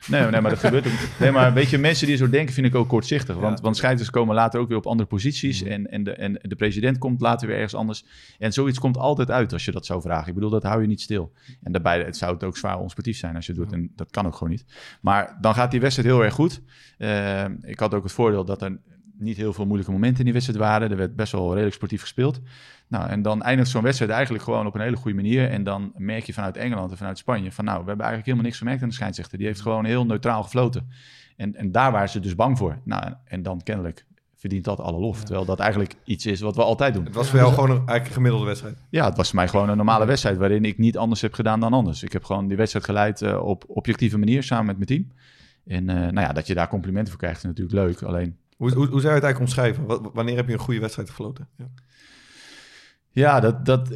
Speaker 8: Nee, nee, maar dat gebeurt ook niet. Nee, maar weet je, mensen die zo denken vind ik ook kortzichtig. Want, want scheidsrechters komen later ook weer op andere posities. En, en, de, en de president komt later weer ergens anders. En zoiets komt altijd uit als je dat zou vragen. Ik bedoel, dat hou je niet stil. En daarbij het zou het ook zwaar onsportief zijn als je het doet. En dat kan ook gewoon niet. Maar dan gaat die wedstrijd heel erg goed. Eh, ik had ook het voordeel dat er niet heel veel moeilijke momenten in die wedstrijd waren. Er werd best wel redelijk sportief gespeeld. Nou, en dan eindigt zo'n wedstrijd eigenlijk gewoon op een hele goede manier. En dan merk je vanuit Engeland en vanuit Spanje van nou, we hebben eigenlijk helemaal niks gemerkt aan de scheidsrechter. Die heeft gewoon heel neutraal gefloten. En, en daar waren ze dus bang voor. Nou, en dan kennelijk verdient dat alle lof. Terwijl dat eigenlijk iets is wat we altijd doen.
Speaker 5: Het was voor jou gewoon een, eigenlijk een gemiddelde wedstrijd.
Speaker 8: Ja, het was voor mij gewoon een normale wedstrijd waarin ik niet anders heb gedaan dan anders. Ik heb gewoon die wedstrijd geleid eh, op objectieve manier samen met mijn team. En eh, nou ja, dat je daar complimenten voor krijgt is natuurlijk leuk. Alleen
Speaker 5: Hoe, hoe, hoe zou je het eigenlijk omschrijven? Wat- wanneer heb je een goede wedstrijd gefloten? Ja.
Speaker 8: Ja, dat, dat,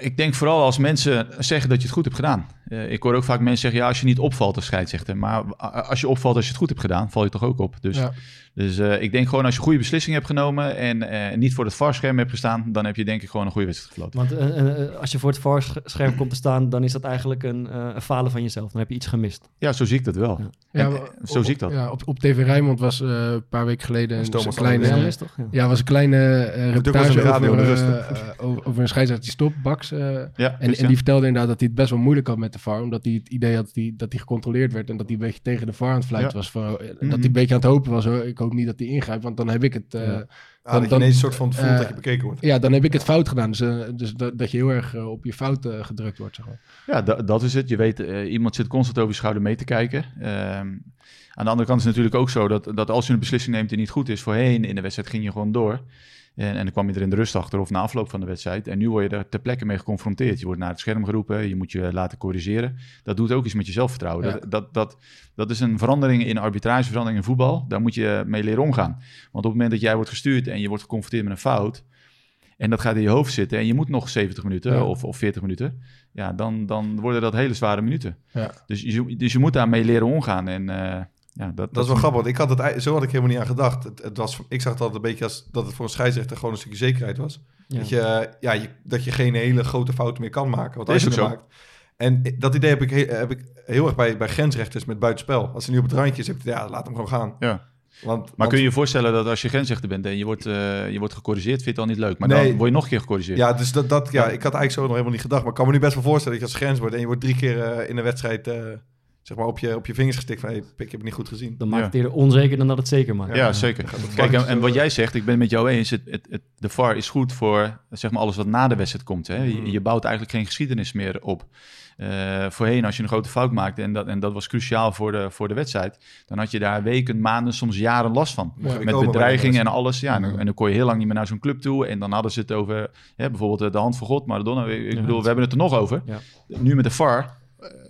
Speaker 8: ik denk vooral als mensen zeggen dat je het goed hebt gedaan. Eh, ik hoor ook vaak mensen zeggen, ja, als je niet opvalt als scheidsrechter. Maar als je opvalt als je het goed hebt gedaan, val je toch ook op. Dus,
Speaker 1: Ja.
Speaker 8: dus eh, ik denk gewoon als je goede beslissingen hebt genomen en eh, niet voor het varscherm hebt gestaan, dan heb je denk ik gewoon een goede wedstrijd gefloten.
Speaker 3: Want als je voor het VAR-scherm komt te staan, dan is dat eigenlijk een, eh, een falen van jezelf. Dan heb je iets gemist.
Speaker 8: Ja, zo zie ik dat wel.
Speaker 3: Ja.
Speaker 8: En, zo zie ik dat.
Speaker 1: Ja, op, op TV Rijnmond was eh, een paar weken geleden een,
Speaker 5: Thomas
Speaker 1: een kleine...
Speaker 3: Ja, is toch? Ja.
Speaker 1: Ja, was een kleine eh, reportage
Speaker 5: radio
Speaker 1: over,
Speaker 5: de rust.
Speaker 1: over, over een scheidsrechter die stopt, Bax. eh,
Speaker 8: Ja,
Speaker 1: en, en die vertelde inderdaad dat hij het best wel moeilijk had met de VAR. Omdat hij het idee had dat hij, dat hij gecontroleerd werd. En dat hij een beetje tegen de VAR aan het fluiten
Speaker 8: Ja.
Speaker 1: was. Van, eh, Dat
Speaker 8: Mhm.
Speaker 1: hij een beetje aan het hopen was. Hoor. Ik hoop niet dat hij ingrijpt, want dan heb ik het... eh,
Speaker 3: Ja.
Speaker 5: Ah,
Speaker 1: Dan-
Speaker 5: dat je
Speaker 1: dan-
Speaker 5: ineens een soort van voelt
Speaker 1: eh,
Speaker 5: dat je bekeken wordt.
Speaker 1: Ja, dan heb ik het fout gedaan. Dus, dus dat, dat je heel erg op je fout gedrukt wordt. Zeg maar.
Speaker 8: Ja, da- dat is het. Je weet, eh, iemand zit constant over je schouder mee te kijken. Ehm, Aan de andere kant is het natuurlijk ook zo dat, dat als je een beslissing neemt die niet goed is, voorheen in de wedstrijd ging je gewoon door. En, en dan kwam je er in de rust achter of na afloop van de wedstrijd. En nu word je er ter plekke mee geconfronteerd. Je wordt naar het scherm geroepen, je moet je laten corrigeren. Dat doet ook iets met je zelfvertrouwen.
Speaker 1: Ja.
Speaker 8: Dat, dat, dat, dat is een verandering in arbitrage, verandering in voetbal. Daar moet je mee leren omgaan. Want op het moment dat jij wordt gestuurd en je wordt geconfronteerd met een fout... en dat gaat in je hoofd zitten en je moet nog 70 minuten
Speaker 1: Ja.
Speaker 8: of, of 40 minuten... ja, dan, dan worden dat hele zware minuten.
Speaker 1: Ja.
Speaker 8: Dus, je, dus je moet daarmee leren omgaan. En eh, ja, dat,
Speaker 5: Dat is wel grappig, want ik had het, zo had ik helemaal niet aan gedacht. Het, het was, ik zag het altijd een beetje als dat het voor een scheidsrechter gewoon een stukje zekerheid was.
Speaker 3: Ja.
Speaker 5: Dat, je, ja, je, dat je geen hele grote fouten meer kan maken. Want
Speaker 8: Dat
Speaker 5: als
Speaker 8: is
Speaker 5: je
Speaker 8: ook
Speaker 5: er
Speaker 8: zo.
Speaker 5: maakt. En dat idee heb ik, he- heb ik heel erg bij, bij grensrechters met buitenspel. Als ze nu op het randje is, heb je, ja, laat hem gewoon gaan.
Speaker 8: Ja.
Speaker 5: Want,
Speaker 8: Maar
Speaker 5: want-
Speaker 8: kun je je voorstellen dat als je grensrechter bent en je wordt, eh, je wordt gecorrigeerd, vind je het dan niet leuk? Maar
Speaker 5: Nee.
Speaker 8: dan word je nog een keer gecorrigeerd.
Speaker 5: Ja, dus dat, dat, ja,
Speaker 8: Ja.
Speaker 5: ik had eigenlijk zo nog helemaal niet gedacht. Maar ik kan me nu best wel voorstellen dat je als grens wordt... en je wordt drie keer eh, in een wedstrijd eh, zeg maar op, je, op je vingers gestikt van... Hey, ik heb het niet goed gezien.
Speaker 3: Dan maakt
Speaker 8: Ja.
Speaker 3: het eerder onzeker dan dat het zeker maakt.
Speaker 8: Ja, zeker. Kijk, en, wat jij zegt, ik ben het met jou eens. Het, het, het- de VAR is goed voor zeg maar, alles wat na de wedstrijd komt. Hè?
Speaker 5: Mm.
Speaker 8: Je, je bouwt eigenlijk geen geschiedenis meer op. Eh, voorheen, als je een grote fout maakte, en dat, en dat was cruciaal voor de, voor de wedstrijd, dan had je daar weken, maanden, soms jaren last van.
Speaker 5: Je
Speaker 8: Met bedreigingen en alles. Ja, en, dan- en dan kon je heel lang niet meer naar zo'n club toe. En dan hadden ze het over hè, bijvoorbeeld eh, de hand van God, Maradona. Ik
Speaker 3: Ja.
Speaker 8: bedoel, we hebben het er nog over.
Speaker 3: Ja.
Speaker 8: Nu met de VAR eh,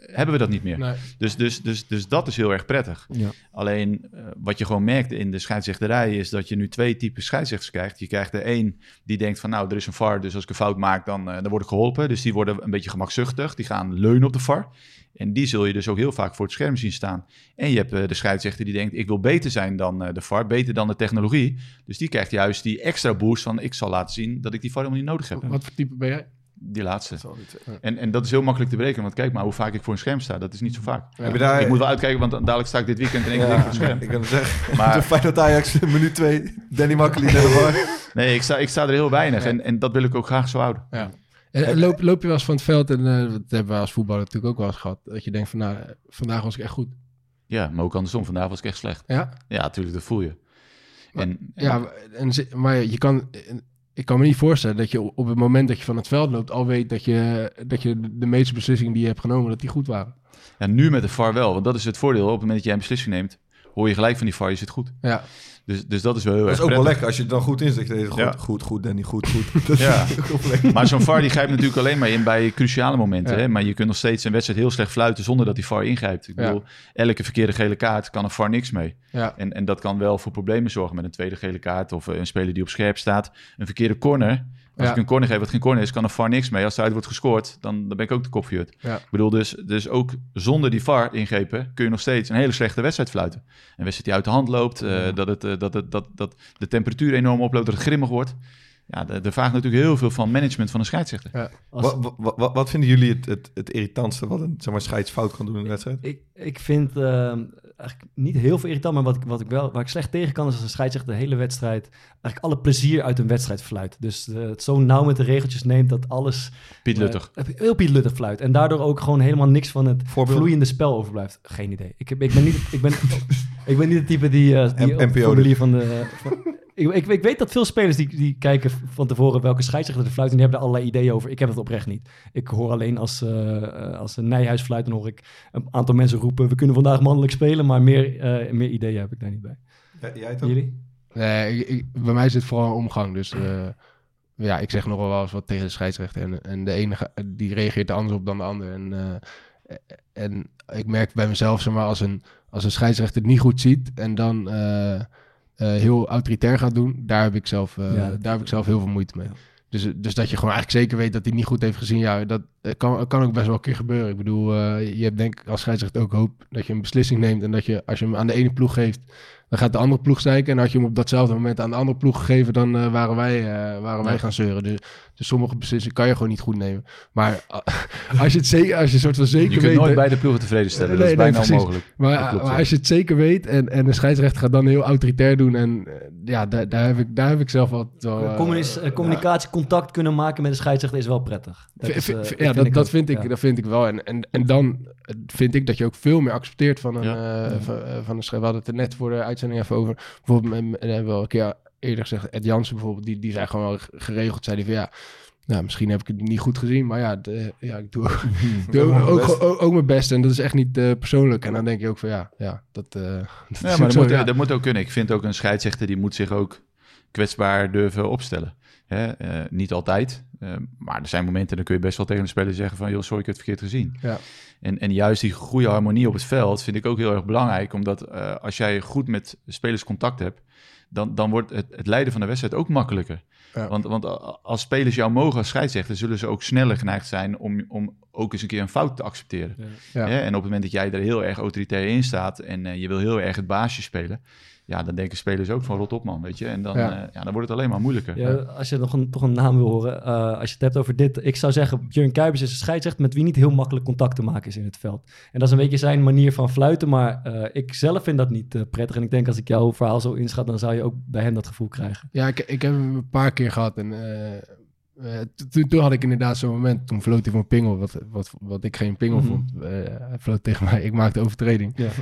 Speaker 8: hebben we dat niet meer.
Speaker 1: Nee.
Speaker 8: Dus, dus, dus, dus dat is heel erg prettig.
Speaker 3: Ja.
Speaker 8: Alleen eh, wat je gewoon merkt in de scheidsrechterij is dat je nu twee typen scheidsrechters krijgt. Je krijgt er één die denkt van nou, er is een VAR, dus als ik een fout maak, dan, eh, dan word ik geholpen. Dus die worden een beetje gemakzuchtig, die gaan leunen op de VAR. En die zul je dus ook heel vaak voor het scherm zien staan. En je hebt eh, de scheidsrechter die denkt, ik wil beter zijn dan eh, de VAR, beter dan de technologie. Dus die krijgt juist die extra boost van, ik zal laten zien dat ik die VAR helemaal niet nodig heb.
Speaker 1: Wat voor type ben jij?
Speaker 8: Die laatste. En, en dat is heel makkelijk te berekenen, want kijk maar hoe vaak ik voor een scherm sta. Dat is niet zo vaak.
Speaker 5: Heb je daar...
Speaker 8: Ik moet wel uitkijken, want dan- dadelijk sta ik dit weekend in één keer
Speaker 5: ja,
Speaker 8: voor het scherm.
Speaker 5: ik kan (laughs) (laughs) het zeggen.
Speaker 8: Maar-
Speaker 5: Maar... Feyenoord Ajax, minuut 2. Danny Makkely naar (laughs) de VAR.
Speaker 8: Nee, ik sta, ik sta er heel weinig en, en dat wil ik ook graag zo houden.
Speaker 1: Ja. En, loop, loop je wel eens van het veld, en eh, dat hebben we als voetballer natuurlijk ook wel eens gehad, dat je denkt van nou, vandaag was ik echt goed.
Speaker 8: Ja, maar ook andersom. Vandaag was ik echt slecht.
Speaker 1: Ja?
Speaker 8: Ja, natuurlijk, dat voel je. En, en-
Speaker 1: Ja, en, maar je kan, ik kan me niet voorstellen dat je op het moment dat je van het veld loopt al weet dat je, dat je de meeste beslissingen die je hebt genomen, dat die goed waren.
Speaker 8: ja, nu met de VAR wel, want dat is het voordeel. Op het moment dat jij een beslissing neemt, hoor je gelijk van die VAR, je zit goed.
Speaker 1: Ja,
Speaker 8: Dus, dus dat is wel heel
Speaker 5: Dat
Speaker 8: erg
Speaker 5: is ook wel lekker als je het dan goed. Dat je goed,
Speaker 8: Ja.
Speaker 5: goed, goed, Danny, goed, goed. (laughs) Dat
Speaker 8: Ja. Maar zo'n VAR die grijpt natuurlijk alleen maar in bij cruciale momenten.
Speaker 1: Ja.
Speaker 8: Hè? Maar je kunt nog steeds een wedstrijd heel slecht fluiten zonder dat die VAR ingrijpt. Ik
Speaker 1: Ja.
Speaker 8: bedoel, elke verkeerde gele kaart kan een VAR niks mee.
Speaker 1: ja,
Speaker 8: En, en dat kan wel voor problemen zorgen met een tweede gele kaart of eh, een speler die op scherp staat. Een verkeerde corner. Als
Speaker 1: Ja.
Speaker 8: ik een corner geef wat geen corner is, kan een VAR niks mee. Als eruit wordt gescoord, dan, dan ben ik ook de kop gehuurd.
Speaker 1: Ja.
Speaker 8: Ik bedoel, dus, dus ook zonder die VAR ingrepen kun je nog steeds een hele slechte wedstrijd fluiten. Een wedstrijd die uit de hand loopt, eh, dat, het, eh, dat, het, dat, dat de temperatuur enorm oploopt, dat het grimmig wordt. Ja, er er vraagt natuurlijk heel veel van management van een scheidsrechter.
Speaker 3: Als-
Speaker 5: Wat, wat, wat, wat vinden jullie het, het, het irritantste wat een zeg maar, scheidsfout kan doen in een wedstrijd?
Speaker 3: Ik, ik vind ehm, eigenlijk niet heel veel irritant, maar wat, ik- wat ik wel, waar ik slecht tegen kan, is als een scheidsrechter de hele wedstrijd, eigenlijk alle plezier uit een wedstrijd fluit. Dus eh, het zo nauw met de regeltjes neemt dat alles
Speaker 8: Piet
Speaker 3: eh,
Speaker 8: Luttig.
Speaker 3: heel Piet Luttig fluit. En daardoor ook gewoon helemaal niks van het vloeiende spel overblijft. Geen idee. Ik, heb, ik, ben, niet, ik, ben, (laughs) ik ben niet het type die, eh die
Speaker 5: NPO
Speaker 3: formulier van de... van- ik, ik, ik weet dat veel spelers die, die kijken van tevoren welke scheidsrechter de fluit en die hebben er allerlei ideeën over. Ik heb het oprecht niet. Ik hoor alleen als, eh, eh, als een Nijhuis fluit, dan hoor ik een aantal mensen roepen, we kunnen vandaag mannelijk spelen, maar meer, eh, meer ideeën heb ik daar niet bij.
Speaker 5: Ja, jij toch?
Speaker 3: Jullie?
Speaker 1: Nee, ik, ik- bij mij zit het vooral een omgang. Dus eh, ja, ik zeg nog wel eens wat tegen de scheidsrechter. En, en de ene die reageert er anders op dan de ander. En, eh, en ik merk bij mezelf, zeg maar, als een, als een scheidsrechter het niet goed ziet en dan heel autoritair gaat doen, daar heb ik zelf, eh,
Speaker 3: Ja,
Speaker 1: daar heb ik zelf heel veel moeite mee. Dus, dus dat je gewoon eigenlijk zeker weet dat hij niet goed heeft gezien. Ja, dat eh, kan, kan ook best wel een keer gebeuren. Ik bedoel, eh, je hebt denk ik als scheidsrechter ook hoop dat je een beslissing neemt. En dat je, als je hem aan de ene ploeg geeft, dan gaat de andere ploeg zeiken. En had je hem op datzelfde moment aan de andere ploeg gegeven, dan eh, waren, wij, eh, waren wij gaan zeuren. Dus, dus sommige beslissingen kan je gewoon niet goed nemen. Maar eh, (laughs) als je het zeker, als je soort van zeker
Speaker 8: Je kunt
Speaker 1: weet...
Speaker 8: nooit beide ploegen tevreden stellen. dat
Speaker 1: Nee,
Speaker 8: is
Speaker 1: nee,
Speaker 8: bijna
Speaker 1: precies.
Speaker 8: onmogelijk.
Speaker 1: maar,
Speaker 8: Dat klopt,
Speaker 1: maar
Speaker 8: ja.
Speaker 1: als je het zeker weet en, en de scheidsrechter gaat dan heel autoritair doen. En eh, ja, daar, daar, heb ik, daar heb ik zelf altijd wel... eh,
Speaker 3: Communis- eh, communicatie, contact kunnen maken met de scheidsrechter is wel prettig. Dat
Speaker 1: V-
Speaker 3: is, eh,
Speaker 1: ja, dat, dat,
Speaker 3: ook.
Speaker 1: vind ik,
Speaker 3: Ja.
Speaker 1: dat vind ik wel. En, en, en dan eh, vind ik dat je ook veel meer accepteert van een,
Speaker 8: Ja.
Speaker 1: eh, van, eh, van een schrijver. We hadden het er net voor de uitzending even over. Bijvoorbeeld, met- hebben we al een keer eerder gezegd, Ed Jansen bijvoorbeeld, die, die zei gewoon wel geregeld, zei die van ja, Nou, misschien heb ik het niet goed gezien, maar ja, de- ja ik doe, (laughs) doe ook,
Speaker 5: mijn
Speaker 1: ook,
Speaker 5: best.
Speaker 1: ook, ook mijn best. En dat is echt niet persoonlijk. En dan denk je ook van ja, ja dat, eh (laughs) dat is
Speaker 8: Ja,
Speaker 1: ook
Speaker 8: maar dat
Speaker 1: zo,
Speaker 8: moet,
Speaker 1: ja.
Speaker 8: dat moet ook kunnen. Ik vind ook een scheidsrechter die moet zich ook kwetsbaar durven opstellen. Hè? eh, niet altijd, eh, maar er zijn momenten dan kun je best wel tegen een speler zeggen van... joh, sorry, ik heb het verkeerd gezien.
Speaker 1: Ja.
Speaker 8: En, en juist die goede harmonie op het veld vind ik ook heel erg belangrijk. Omdat eh, als jij goed met spelers contact hebt... dan, dan wordt het, het leiden van de wedstrijd ook makkelijker.
Speaker 1: Ja.
Speaker 8: Want, want als spelers jou mogen als scheidsrechter... zullen ze ook sneller geneigd zijn om, om ook eens een keer een fout te accepteren.
Speaker 1: Ja.
Speaker 8: En op het moment dat jij er heel erg autoritair in staat... en eh, je wil heel erg het baasje spelen... ja, dan denken spelers ook van rot op man, weet je. En dan,
Speaker 1: Ja.
Speaker 8: ja. ja, dan wordt het alleen maar moeilijker.
Speaker 3: Ja, als je nog een, toch een naam wil horen, eh, als je het hebt over dit. Ik zou zeggen, Björn Kuipers is een scheidsrechter met wie niet heel makkelijk contact te maken is in het veld. En dat is een beetje zijn manier van fluiten, maar eh, ik zelf vind dat niet eh, prettig. En ik denk als ik jouw verhaal zo inschat, dan zou je ook bij hem dat gevoel krijgen.
Speaker 1: Ja, ik, ik heb hem een paar keer gehad. En eh, toen- toen had ik inderdaad zo'n moment. Toen floot hij van pingel, wat, wat, wat ik geen pingel
Speaker 3: Mhm.
Speaker 1: vond. Eh, hij floot tegen mij, ik maakte overtreding.
Speaker 3: Ja. (laughs)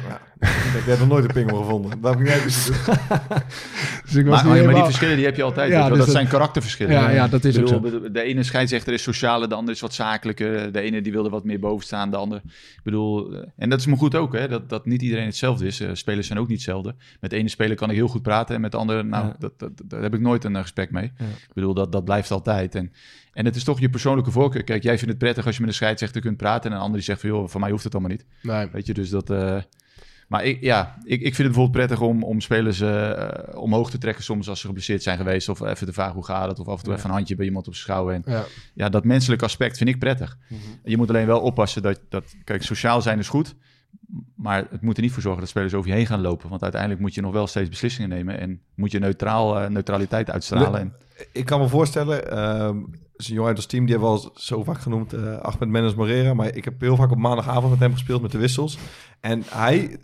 Speaker 5: Ik heb nog nooit een pingel gevonden. Daar heb ik niet uit dus (laughs)
Speaker 1: Dus ik was
Speaker 8: Maar,
Speaker 1: niet
Speaker 8: maar die verschillen die heb je altijd.
Speaker 1: Ja, dus
Speaker 8: dat,
Speaker 1: dat-
Speaker 8: zijn karakterverschillen.
Speaker 1: Ja, ja, dat is ook
Speaker 8: bedoel, De ene scheidsrechter is socialer, de andere is wat zakelijker. De ene die wilde wat meer boven staan, de ander. Ik bedoel, eh, en dat is me goed ook, hè, dat, dat niet iedereen hetzelfde is. Spelers zijn ook niet hetzelfde. Met de ene speler kan ik heel goed praten en met de andere, nou,
Speaker 3: Ja.
Speaker 8: dat, dat, daar heb ik nooit een gesprek mee.
Speaker 3: Ja.
Speaker 8: Ik bedoel, dat, dat blijft altijd. En, en het is toch je persoonlijke voorkeur. Kijk, jij vindt het prettig als je met een scheidsrechter kunt praten en een ander die zegt van, joh, voor mij hoeft het allemaal niet.
Speaker 1: Nee.
Speaker 8: Weet je, dus dat... eh, maar ik, ja, ik, ik vind het bijvoorbeeld prettig om, om spelers eh, omhoog te trekken soms als ze geblesseerd zijn geweest. Of even te vragen hoe gaat het. Of af en toe even een handje bij iemand op zijn schouder. En
Speaker 1: Ja.
Speaker 8: ja, dat menselijke aspect vind ik prettig. Je moet alleen wel oppassen dat, dat... Kijk, sociaal zijn is goed. Maar het moet er niet voor zorgen dat spelers over je heen gaan lopen. Want uiteindelijk moet je nog wel steeds beslissingen nemen. En moet je neutraal, eh, neutraliteit uitstralen. En,
Speaker 5: Ik kan me voorstellen, ehm is een jongen uit ons team, die hebben we al zo vaak genoemd, eh Ahmed Mendes Morera. Maar ik heb heel vaak op maandagavond met hem gespeeld met de wissels. En hij,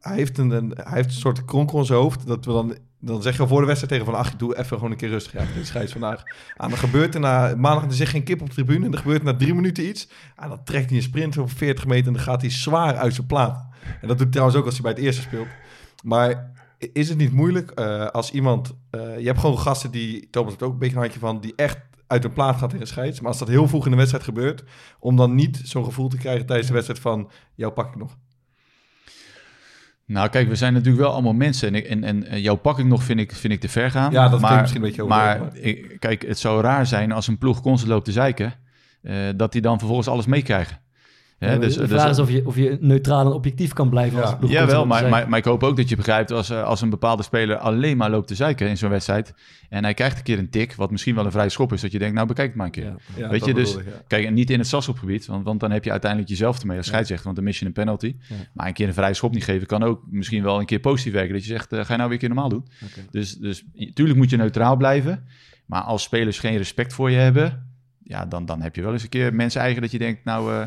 Speaker 5: hij, heeft, een, hij heeft soort kronkel in zijn hoofd. Dat we dan, dan zeg je al voor de wedstrijd tegen van, ach, doe even gewoon een keer rustig. Ja, dit scheids vandaag. En dan gebeurt er na, maandag er zit geen kip op de tribune. En er gebeurt na drie minuten iets. En dan trekt hij een sprint over 40 meter en dan gaat hij zwaar uit zijn plaat. En dat doet hij trouwens ook als hij bij het eerste speelt. Maar is het niet moeilijk eh, als iemand... eh, je hebt gewoon gasten die, Thomas heeft ook een beetje een handje van... die echt uit een plaat gaat in een scheids. Maar als dat heel vroeg in de wedstrijd gebeurt... om dan niet zo'n gevoel te krijgen tijdens de wedstrijd van... jou pak ik nog.
Speaker 8: Nou, kijk, we zijn natuurlijk wel allemaal mensen. En, ik- en, en, en jouw pak ik nog vind ik, vind ik te ver gaan.
Speaker 5: Ja, dat
Speaker 8: maar,
Speaker 5: misschien een beetje
Speaker 8: Maar
Speaker 5: overdreven,
Speaker 8: ik, kijk, het zou raar zijn als een ploeg constant loopt te zeiken... eh, dat die dan vervolgens alles meekrijgen. Hè,
Speaker 3: Ja,
Speaker 8: dus,
Speaker 3: de
Speaker 8: dus-
Speaker 3: vraag is of je, of je neutraal en objectief kan blijven.
Speaker 5: Ja.
Speaker 3: Als
Speaker 8: Jawel,
Speaker 3: constant
Speaker 8: maar, maar, maar ik hoop ook dat je begrijpt als, eh, als een bepaalde speler alleen maar loopt te zeiken in zo'n wedstrijd. En hij krijgt een keer een tik, wat misschien wel een vrije schop is, dat je denkt, nou bekijk het maar een keer.
Speaker 3: Ja.
Speaker 5: Ja,
Speaker 8: Weet je, dus
Speaker 5: ik, ja.
Speaker 8: kijk, en niet in het strafschopgebied, want, want dan heb je uiteindelijk jezelf ermee als scheidsrechter, want dan mis je een penalty.
Speaker 3: Ja.
Speaker 8: Maar een keer een vrije schop niet geven kan ook misschien wel een keer positief werken, dat je zegt, eh, ga je nou weer een keer normaal doen. Dus, dus tuurlijk moet je neutraal blijven, maar als spelers geen respect voor je hebben, ja, dan, dan heb je wel eens een keer mensen eigen dat je denkt, nou, eh,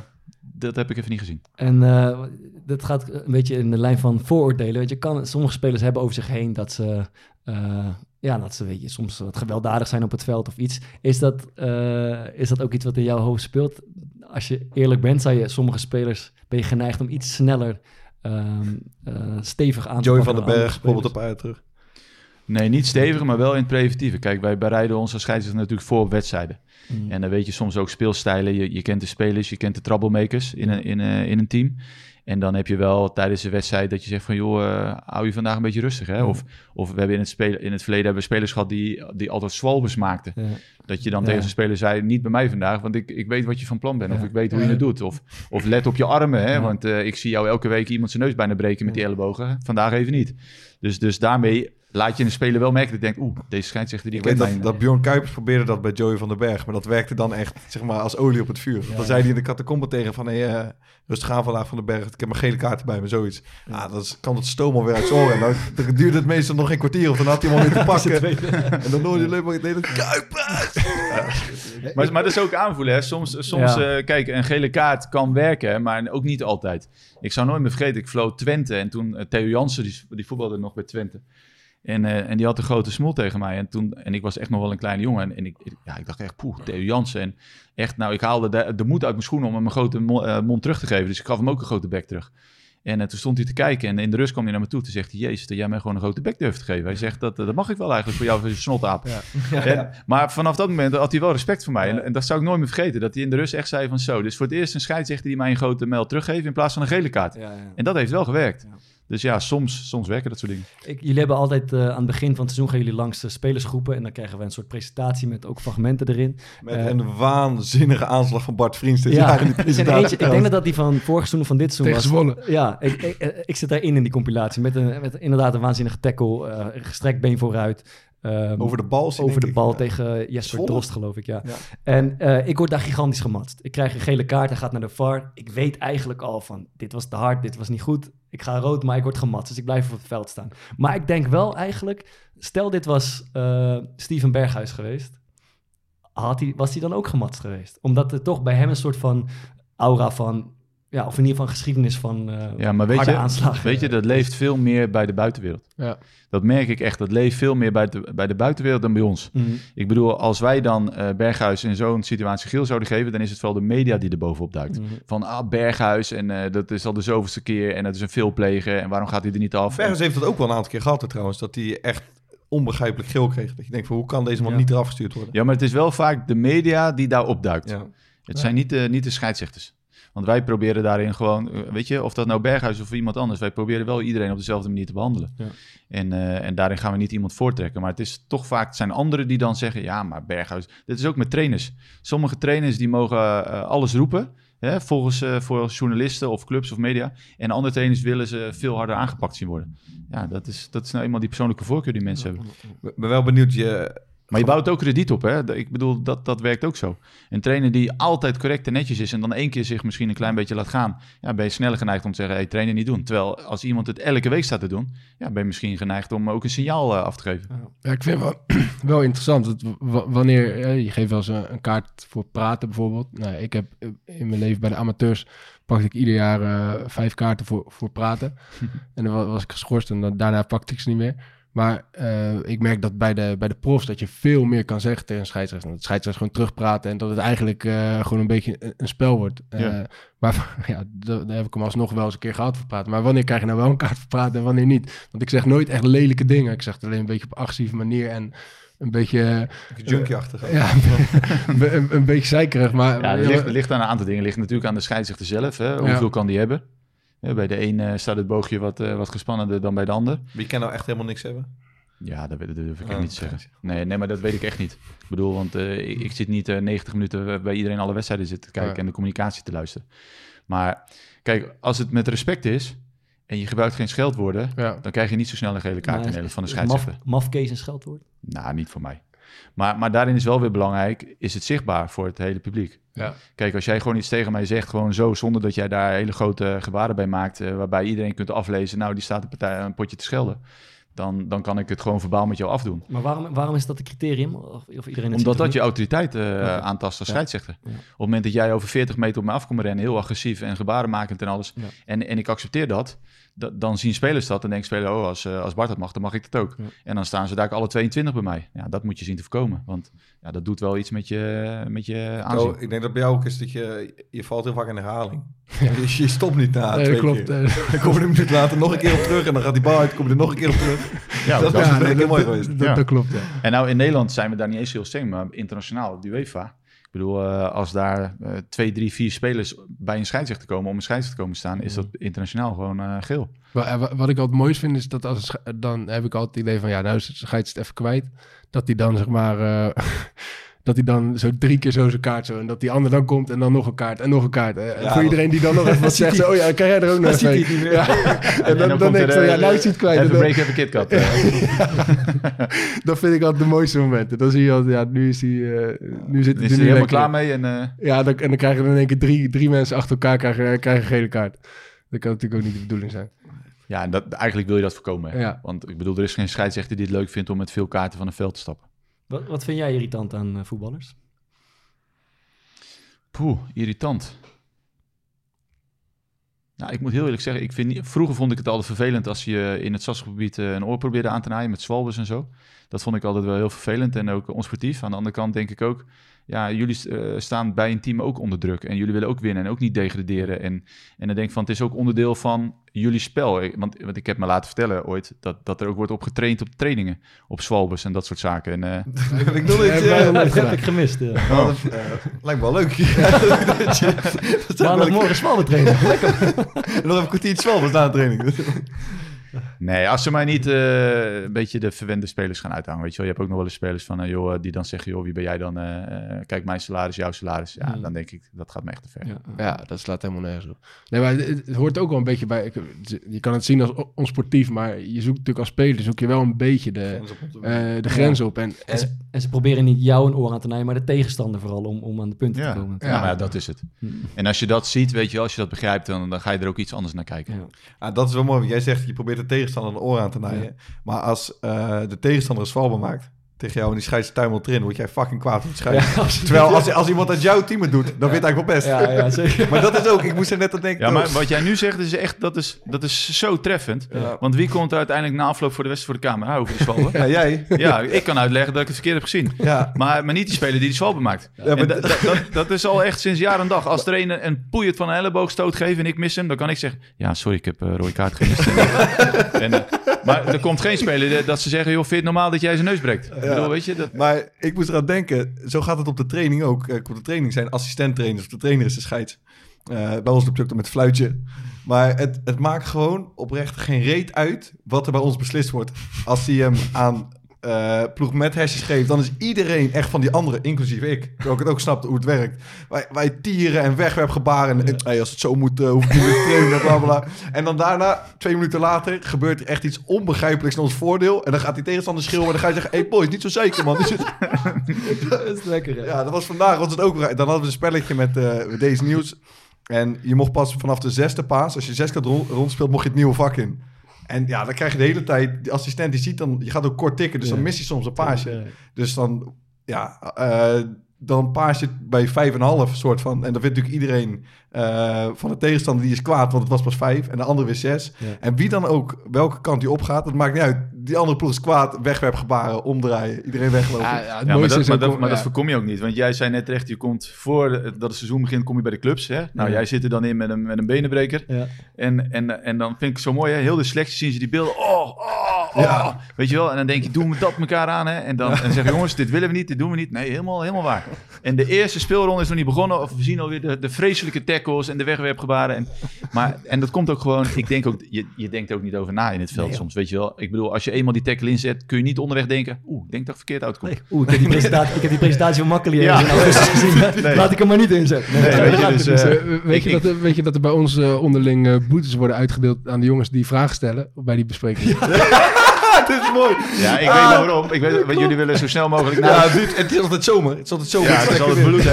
Speaker 8: dat heb ik even niet gezien.
Speaker 3: En eh, dat gaat een beetje in de lijn van vooroordelen. Weet je, kan, sommige spelers hebben over zich heen dat ze, eh, ja, dat ze weet je, soms wat gewelddadig zijn op het veld of iets. Is dat, eh, is dat ook iets wat in jouw hoofd speelt? Als je eerlijk bent, zou je sommige spelers ben je geneigd om iets sneller ehm, eh, stevig aan te
Speaker 5: Joey van den Berg bijvoorbeeld op uit terug.
Speaker 8: Nee, niet stevig, maar wel in het preventieve. Kijk, wij bereiden ons als scheidsrechter natuurlijk voor op wedstrijden.
Speaker 3: Mm.
Speaker 8: En dan weet je soms ook speelstijlen. Je, je kent de spelers, je kent de troublemakers in een, in, een- in een team. En dan heb je wel tijdens de wedstrijd dat je zegt van... joh, eh, hou je vandaag een beetje rustig, hè? Of, of we hebben in het, spelen, in het verleden hebben we spelers gehad die, die altijd swalbers maakten.
Speaker 3: Ja.
Speaker 8: Dat je dan
Speaker 3: Ja.
Speaker 8: tegen zo'n speler zei, niet bij mij vandaag... want ik, ik weet wat je van plan bent. Of ik weet hoe je het doet. Of, of let op je armen, hè? Want eh, ik zie jou elke week iemand zijn neus bijna breken met die ellebogen. Vandaag even niet. Dus, dus daarmee laat je een speler wel merken... dat je denkt, oeh, deze scheidsrechter die
Speaker 5: Ik weet
Speaker 8: kent
Speaker 5: dat, dat Bjorn Kuipers probeerde dat bij Joey van den Berg. Maar dat werkte dan echt zeg maar, als olie op het vuur. Want Dan zei hij in de catacombe tegen van... Hey, eh, rustig aan vandaag van den Berg. Ik heb mijn gele kaarten bij me, zoiets. Ja, dan is- kan het stoom alweer uit zijn dan, dan duurde het meestal nog geen kwartier. Of dan had hij hem alweer te (laughs) pakken. en dan hoorde je alleen maar... Nee, dat (laughs) Kuipers! (laughs)
Speaker 8: Maar, maar dat is ook aanvoelen. Hè. Soms, soms eh, kijk, een gele kaart kan werken, maar ook niet altijd. Ik zou nooit meer vergeten, ik vloot Twente. En toen eh, Theo Jansen, die, die voetbalde nog bij Twente. En, eh, en die had een grote smol tegen mij. En, toen, en ik was echt nog wel een kleine jongen. En, en ik, ja, ik dacht echt, poeh, Theo Jansen. En echt, nou, ik haalde de, de moed uit mijn schoenen om hem een grote eh, mond terug te geven. Dus ik gaf hem ook een grote bek terug. En eh, toen stond hij te kijken en in de rust kwam hij naar me toe. Toen zegt hij, jezus, dat jij mij gewoon een grote bek durft te geven. Hij zegt, dat, eh, dat mag ik wel eigenlijk voor jou als je snotaap. En- maar vanaf dat moment had hij wel respect voor mij. En, en dat zou ik nooit meer vergeten. Dat hij in de rust echt zei van zo. Is voor het eerst een scheidsrechter die mij een grote mijl teruggeeft in plaats van een gele kaart.
Speaker 3: Ja, ja.
Speaker 8: En dat heeft wel gewerkt. Dus ja, soms, soms werken dat soort dingen.
Speaker 3: Ik, jullie hebben altijd eh, aan het begin van het seizoen gaan jullie langs de spelersgroepen en dan krijgen we een soort presentatie met ook fragmenten erin.
Speaker 5: Met
Speaker 3: Eh,
Speaker 5: een waanzinnige aanslag van Bart Vriends dit
Speaker 3: ja,
Speaker 5: jaar in die
Speaker 3: er is (laughs) een
Speaker 5: presentatie.
Speaker 3: eentje, ik denk dat dat die van vorig seizoen of van dit seizoen
Speaker 1: Tegen
Speaker 3: was.
Speaker 1: Zwolle.
Speaker 3: Ja, ik, ik, ik zit daarin in die compilatie met, een, met inderdaad een waanzinnige tackle, eh gestrekt been vooruit. Ehm,
Speaker 5: Over de bal.
Speaker 3: over de bal tegen Jesper
Speaker 5: Zwolle?
Speaker 3: Drost, geloof ik, ja.
Speaker 5: Ja.
Speaker 3: En eh, ik word daar gigantisch gematst. Ik krijg een gele kaart, hij gaat naar de VAR. Ik weet eigenlijk al van, dit was te hard, dit was niet goed. Ik ga rood, maar ik word gematst, dus ik blijf op het veld staan. Maar ik denk wel eigenlijk, stel dit was eh, Steven Berghuis geweest, had hij, was hij dan ook gematst geweest? Omdat er toch bij hem een soort van aura van, ja, of in ieder geval geschiedenis van eh
Speaker 8: Ja, maar weet
Speaker 3: harde
Speaker 8: je,
Speaker 3: aanslagen.
Speaker 8: weet je, dat leeft veel meer bij de buitenwereld.
Speaker 1: Ja.
Speaker 8: Dat merk ik echt. Dat leeft veel meer bij de, bij de buitenwereld dan bij ons.
Speaker 3: Mhm.
Speaker 8: Ik bedoel, als wij dan eh, Berghuis in zo'n situatie geel zouden geven, dan is het vooral de media die er bovenop duikt.
Speaker 3: Mhm.
Speaker 8: Van, ah, Berghuis, en eh, dat is al de zoveelste keer, en dat is een veelpleger, en waarom gaat hij er niet af?
Speaker 5: Berghuis heeft dat ook wel een aantal keer gehad hè, trouwens. Dat hij echt onbegrijpelijk geel kreeg. Dat je denkt van hoe kan deze man
Speaker 3: Ja.
Speaker 5: niet eraf gestuurd worden?
Speaker 8: Ja, maar het is wel vaak de media die daar opduikt.
Speaker 5: Ja.
Speaker 8: Het zijn niet de, niet de scheidsrechters. Want wij proberen daarin gewoon, eh, weet je, of dat nou Berghuis of iemand anders, wij proberen wel iedereen op dezelfde manier te behandelen.
Speaker 3: Ja.
Speaker 8: En, eh, en daarin gaan we niet iemand voortrekken. Maar het is toch vaak, het zijn anderen die dan zeggen, ja, maar Berghuis, dit is ook met trainers. Sommige trainers die mogen eh, alles roepen, hè, volgens eh, voor journalisten of clubs of media. En andere trainers willen ze veel harder aangepakt zien worden. Ja, dat is, dat is nou eenmaal die persoonlijke voorkeur die mensen hebben.
Speaker 5: Ik ben wel benieuwd. Je,
Speaker 8: Maar je bouwt ook krediet op, hè? Ik bedoel, dat, dat werkt ook zo. Een trainer die altijd correct en netjes is en dan één keer zich misschien een klein beetje laat gaan, ja, ben je sneller geneigd om te zeggen, hey, trainen niet doen. Terwijl als iemand het elke week staat te doen, ja, ben je misschien geneigd om ook een signaal eh, af te geven.
Speaker 1: Ja, ik vind wel, (clears throat) wel interessant. Dat wanneer je geeft wel eens een, kaart voor praten bijvoorbeeld. Nou, ik heb in mijn leven bij de amateurs pakte ik ieder jaar eh, vijf kaarten voor, voor praten. (laughs) en dan wa- was ik geschorst en dan, daarna pakte ik ze niet meer. Maar eh, ik merk dat bij de, bij de profs dat je veel meer kan zeggen tegen een scheidsrechter. Dat de scheidsrechter gewoon terugpraten en dat het eigenlijk eh, gewoon een beetje een, een spel wordt. Eh, maar (laughs) ja, da- daar heb ik hem alsnog wel eens een keer gehad voor praten. Maar wanneer krijg je nou wel een kaart voor praten en wanneer niet? Want ik zeg nooit echt lelijke dingen. Ik zeg het alleen een beetje op agressieve manier en een beetje,
Speaker 5: junkie-achtig.
Speaker 1: ja, (laughs) een, beetje zeikerig. Maar
Speaker 8: Ja, het ligt, het ligt aan een aantal dingen. Het ligt natuurlijk aan de scheidsrechter zelf. Hè? Hoeveel kan die hebben? Ja, bij de een eh, staat het boogje wat, eh, wat gespannender dan bij de ander.
Speaker 5: Wie kan nou echt helemaal niks hebben?
Speaker 8: Ja, dat, weet- dat durf ik
Speaker 5: Oh,
Speaker 8: echt niet te zeggen. Nee, nee, maar dat weet ik echt niet. Ik bedoel, want eh, ik, ik zit niet eh, 90 minuten bij iedereen alle wedstrijden zitten te kijken
Speaker 1: Ja.
Speaker 8: en de communicatie te luisteren. Maar kijk, als het met respect is en je gebruikt geen scheldwoorden,
Speaker 1: ja.
Speaker 8: dan krijg je niet zo snel een gele kaart in
Speaker 3: is-
Speaker 8: Nederland van de
Speaker 3: is
Speaker 8: scheidsrechter.
Speaker 3: Maf, mafkees een scheldwoord?
Speaker 8: Nou, niet voor mij. Maar, maar daarin is wel weer belangrijk, is het zichtbaar voor het hele publiek.
Speaker 1: Ja.
Speaker 8: Kijk, als jij gewoon iets tegen mij zegt, gewoon zo, zonder dat jij daar hele grote gebaren bij maakt, eh, waarbij iedereen kunt aflezen, nou, die staat een, partij, een potje te schelden, dan, dan kan ik het gewoon verbaal met jou afdoen.
Speaker 3: Maar waarom, waarom is dat een criterium? Of, of iedereen
Speaker 8: Omdat dat je autoriteit eh,
Speaker 3: Oké.
Speaker 8: aantast als
Speaker 3: Ja.
Speaker 8: scheidsrechter.
Speaker 3: Ja.
Speaker 8: Op het moment dat jij over 40 meter op me af komt rennen, heel agressief en gebarenmakend en alles,
Speaker 3: Ja.
Speaker 8: en, en ik accepteer dat, da- dan zien spelers dat en denken spelers, oh, als, eh, als Bart dat mag, dan mag ik dat ook.
Speaker 3: Ja.
Speaker 8: En dan staan ze daar alle 22 bij mij. Ja, dat moet je zien te voorkomen, want ja, dat doet wel iets met je, met je aanzien.
Speaker 5: Oh, ik denk dat bij jou ook is dat je, je valt heel vaak in herhaling. (laughs) Dus je stopt niet na
Speaker 1: Nee,
Speaker 5: twee
Speaker 1: klopt.
Speaker 5: keer. (laughs) Dan kom je een minuut later nog een keer op terug en dan gaat die bal uit, kom je er nog een keer op terug.
Speaker 8: Ja,
Speaker 5: dat
Speaker 1: Ja,
Speaker 5: ja,
Speaker 1: nee,
Speaker 5: heel mooi
Speaker 1: dat,
Speaker 5: geweest.
Speaker 1: dat,
Speaker 8: Ja.
Speaker 1: dat klopt, ja.
Speaker 8: En nou, in Nederland zijn we daar niet eens heel streng, maar internationaal, de UEFA. Ik bedoel, eh, als daar eh, twee, drie, vier spelers bij een scheidsrechter komen om een scheidsrechter te komen staan, is dat internationaal gewoon eh, geel.
Speaker 1: Wa- wa- Wat ik altijd mooist vind is dat als dan heb ik altijd het idee van ja, nou is het scheids het even kwijt. Dat hij dan zeg maar (laughs) dat hij dan zo drie keer zo zijn kaart zo en dat die ander dan komt en dan nog een kaart en nog een kaart. Eh,
Speaker 5: Ja,
Speaker 1: voor iedereen die dan nog (laughs) even wat zegt, zo, oh ja, kan jij er ook nog een? Ja. (laughs) En dan, dan, denk ik ja, nou is hij het kwijt. En
Speaker 8: Even
Speaker 1: dan-
Speaker 8: break, even KitKat. (laughs) eh.
Speaker 1: Dat vind ik altijd de mooiste momenten. Dan zie je altijd, ja, nu is hij, eh, nu zit hij er
Speaker 8: helemaal klaar mee. En, eh,
Speaker 1: Ja, dan, en dan krijgen in één keer drie, drie mensen achter elkaar krijgen, krijgen een gele kaart. Dat kan natuurlijk ook niet de bedoeling zijn.
Speaker 8: ja, en dat, eigenlijk wil je dat voorkomen.
Speaker 1: Ja.
Speaker 8: Want ik bedoel, er is geen scheidsrechter die het leuk vindt om met veel kaarten van een veld te stappen.
Speaker 3: Wat, wat vind jij irritant aan eh, voetballers?
Speaker 8: Poeh, irritant. Nou, ik moet heel eerlijk zeggen, ik vind vroeger vond ik het altijd vervelend als je in het stadsgebied eh, een oor probeerde aan te naaien met zwalbes en zo. Dat vond ik altijd wel heel vervelend en ook onsportief. Aan de andere kant denk ik ook, ja, jullie eh, staan bij een team ook onder druk. En jullie willen ook winnen en ook niet degraderen. En, en dan denk ik van, het is ook onderdeel van jullie spel. Ik- Want, want ik heb me laten vertellen ooit dat, dat er ook wordt op getraind op trainingen. Op zwalbes en dat soort zaken. En, eh,
Speaker 5: heb (laughs) ik
Speaker 1: wij
Speaker 5: eh,
Speaker 3: Dat heb (laughs) ik gemist. Ja.
Speaker 5: dat, lijkt me wel leuk. (laughs)
Speaker 3: Maandagmorgen zwalbe trainen. Lekker.
Speaker 5: een- nog even een kwartiertje zwalbers na de training.
Speaker 8: Nee, als ze mij niet eh, een beetje de verwende spelers gaan uithangen. Weet je wel, je hebt ook nog wel eens spelers van, eh, joh, die dan zeggen, joh, wie ben jij dan? Eh, eh, kijk, mijn salaris, jouw salaris. Ja,
Speaker 3: Mm.
Speaker 8: dan denk ik, dat gaat me echt te ver.
Speaker 3: Ja.
Speaker 1: Ja, dat slaat helemaal nergens op. Nee, maar het, het hoort ook wel een beetje bij... ik- je kan het zien als onsportief, maar je zoekt natuurlijk als speler... zoek je wel een beetje de, eh, de grens op. En,
Speaker 3: En ze, en ze proberen niet jou een oor aan te nijden, maar de tegenstander vooral om, om aan de punten
Speaker 8: Ja.
Speaker 3: te komen.
Speaker 8: Ja, maar dat is het. En als je dat ziet, weet je wel, als je dat begrijpt, dan, dan ga je er ook iets anders naar kijken.
Speaker 3: Ja.
Speaker 5: Ah, dat is wel mooi. Jij zegt, je probeert de tegenstander een oor aan te naaien. Maar als eh, de tegenstander een zwalbe maakt tegen jou en die scheidt tuimelt erin, word jij fucking kwaad op het scheids.
Speaker 3: Ja, absoluut.
Speaker 5: Terwijl als, als iemand uit jouw team het doet, dan weet eigenlijk wel best.
Speaker 3: Ja, ja, zeker.
Speaker 5: Maar dat is ook, ik moest er net aan denken.
Speaker 8: Ja, maar wat jij nu zegt, is echt, dat, is, dat is zo treffend.
Speaker 5: Ja.
Speaker 8: Want wie komt er uiteindelijk na afloop voor de wedstrijd voor de camera over die zwalbe?
Speaker 5: Ja, jij.
Speaker 8: Ja, ik kan uitleggen dat ik het verkeerd heb gezien.
Speaker 5: Ja.
Speaker 8: Maar, maar niet die speler die die zwalbe maakt.
Speaker 5: maar
Speaker 8: dat, dat is al echt sinds jaar en dag. Als er een een poeiert van een elleboogstoot geeft en ik mis hem, dan kan ik zeggen... Ja, sorry, ik heb een rode kaart gemist. (laughs) en, eh, maar er komt geen speler dat ze zeggen... joh, vind je het normaal dat jij zijn neus breekt? Ik bedoel, weet je, dat,
Speaker 5: Maar ik moest eraan denken, zo gaat het op de training ook. Kijk, op de training zijn assistenttrainers, of de trainer is de scheids. Eh, bij ons het met fluitje. Maar het, het maakt gewoon oprecht geen reet uit wat er bij ons beslist wordt. Als hij hem aan eh, ploeg met hesjes geeft, dan is iedereen echt van die andere, inclusief ik. Terwijl ik het ook snap hoe het werkt. Wij, wij tieren en wegwerpgebaren. En, hey, als het zo moet, eh, hoef ik niet meer te trainen, bla bla. En dan daarna, twee minuten later, gebeurt er echt iets onbegrijpelijks in ons voordeel. En dan gaat die tegenstander schreeuwen en dan ga je zeggen... Hey boys, niet zo zeker man. Is (laughs) het-
Speaker 3: Dat is lekker, hè?
Speaker 5: ja, dat was vandaag was het ook. Dan hadden we een spelletje met eh, met deze nieuws. En je mocht pas vanaf de zesde paas, als je zes keer rond, rondspeelt, mocht je het nieuwe vak in. En ja, dan krijg je de hele tijd, de assistent die ziet dan, je gaat ook kort tikken, dus dan mis je soms een paasje.
Speaker 3: Ja.
Speaker 5: Dus dan, ja, eh, dan paas je bij vijf en een half soort van. En dan vindt natuurlijk iedereen eh, van de tegenstander die is kwaad, want het was pas vijf. En de andere weer zes.
Speaker 3: Ja.
Speaker 5: En wie dan ook, welke kant die opgaat, dat maakt niet uit. Die andere ploeg is kwaad, wegwerpgebaren, omdraaien, iedereen weglopen.
Speaker 1: Ja, ja, het
Speaker 8: Ja, maar, dat, maar, dat, maar voorkom je ook niet. Want jij zei net terecht, je komt voor dat het seizoen begint, kom je bij de clubs. Hè? Nou,
Speaker 3: Ja.
Speaker 8: jij zit er dan in met een, met een benenbreker.
Speaker 3: Ja.
Speaker 8: En, en, en dan vind ik het zo mooi, hè? heel de selectie zien ze die beelden. Oh, oh, oh.
Speaker 5: Ja.
Speaker 8: Weet je wel? En dan denk je, doen we dat elkaar aan. Hè? En dan en zeggen jongens, dit willen we niet, dit doen we niet. Nee, helemaal, helemaal waar. En de eerste speelronde is nog niet begonnen. Of we zien alweer de, de vreselijke tackles en de wegwerpgebaren. En, maar, en dat komt ook gewoon, ik denk ook, je, je denkt ook niet over na in het veld soms. Weet je wel? Ik bedoel, als je eenmaal die tackle inzet, kun je niet onderweg denken, oeh, ik denk dat het verkeerd uitkomt.
Speaker 3: Nee. Oeh, ik heb die (laughs) presentatie, ik heb die presentatie van
Speaker 8: Ja. (laughs)
Speaker 3: gezien.
Speaker 8: Nee.
Speaker 3: Laat ik hem maar niet inzetten. Nee,
Speaker 8: weet je, dus,
Speaker 3: het
Speaker 1: weet,
Speaker 8: ik-
Speaker 1: dat, er- weet je dat er bij ons eh, onderling eh, boetes worden uitgedeeld aan de jongens die vragen stellen bij die bespreking? (laughs)
Speaker 5: dit is mooi.
Speaker 8: Ja, ik weet
Speaker 5: Ah.
Speaker 8: waarom. Ik weet, jullie willen zo snel mogelijk naar.
Speaker 5: Ja, dit, het is altijd zomer. Het is altijd zomer.
Speaker 8: Ja, het is altijd bloed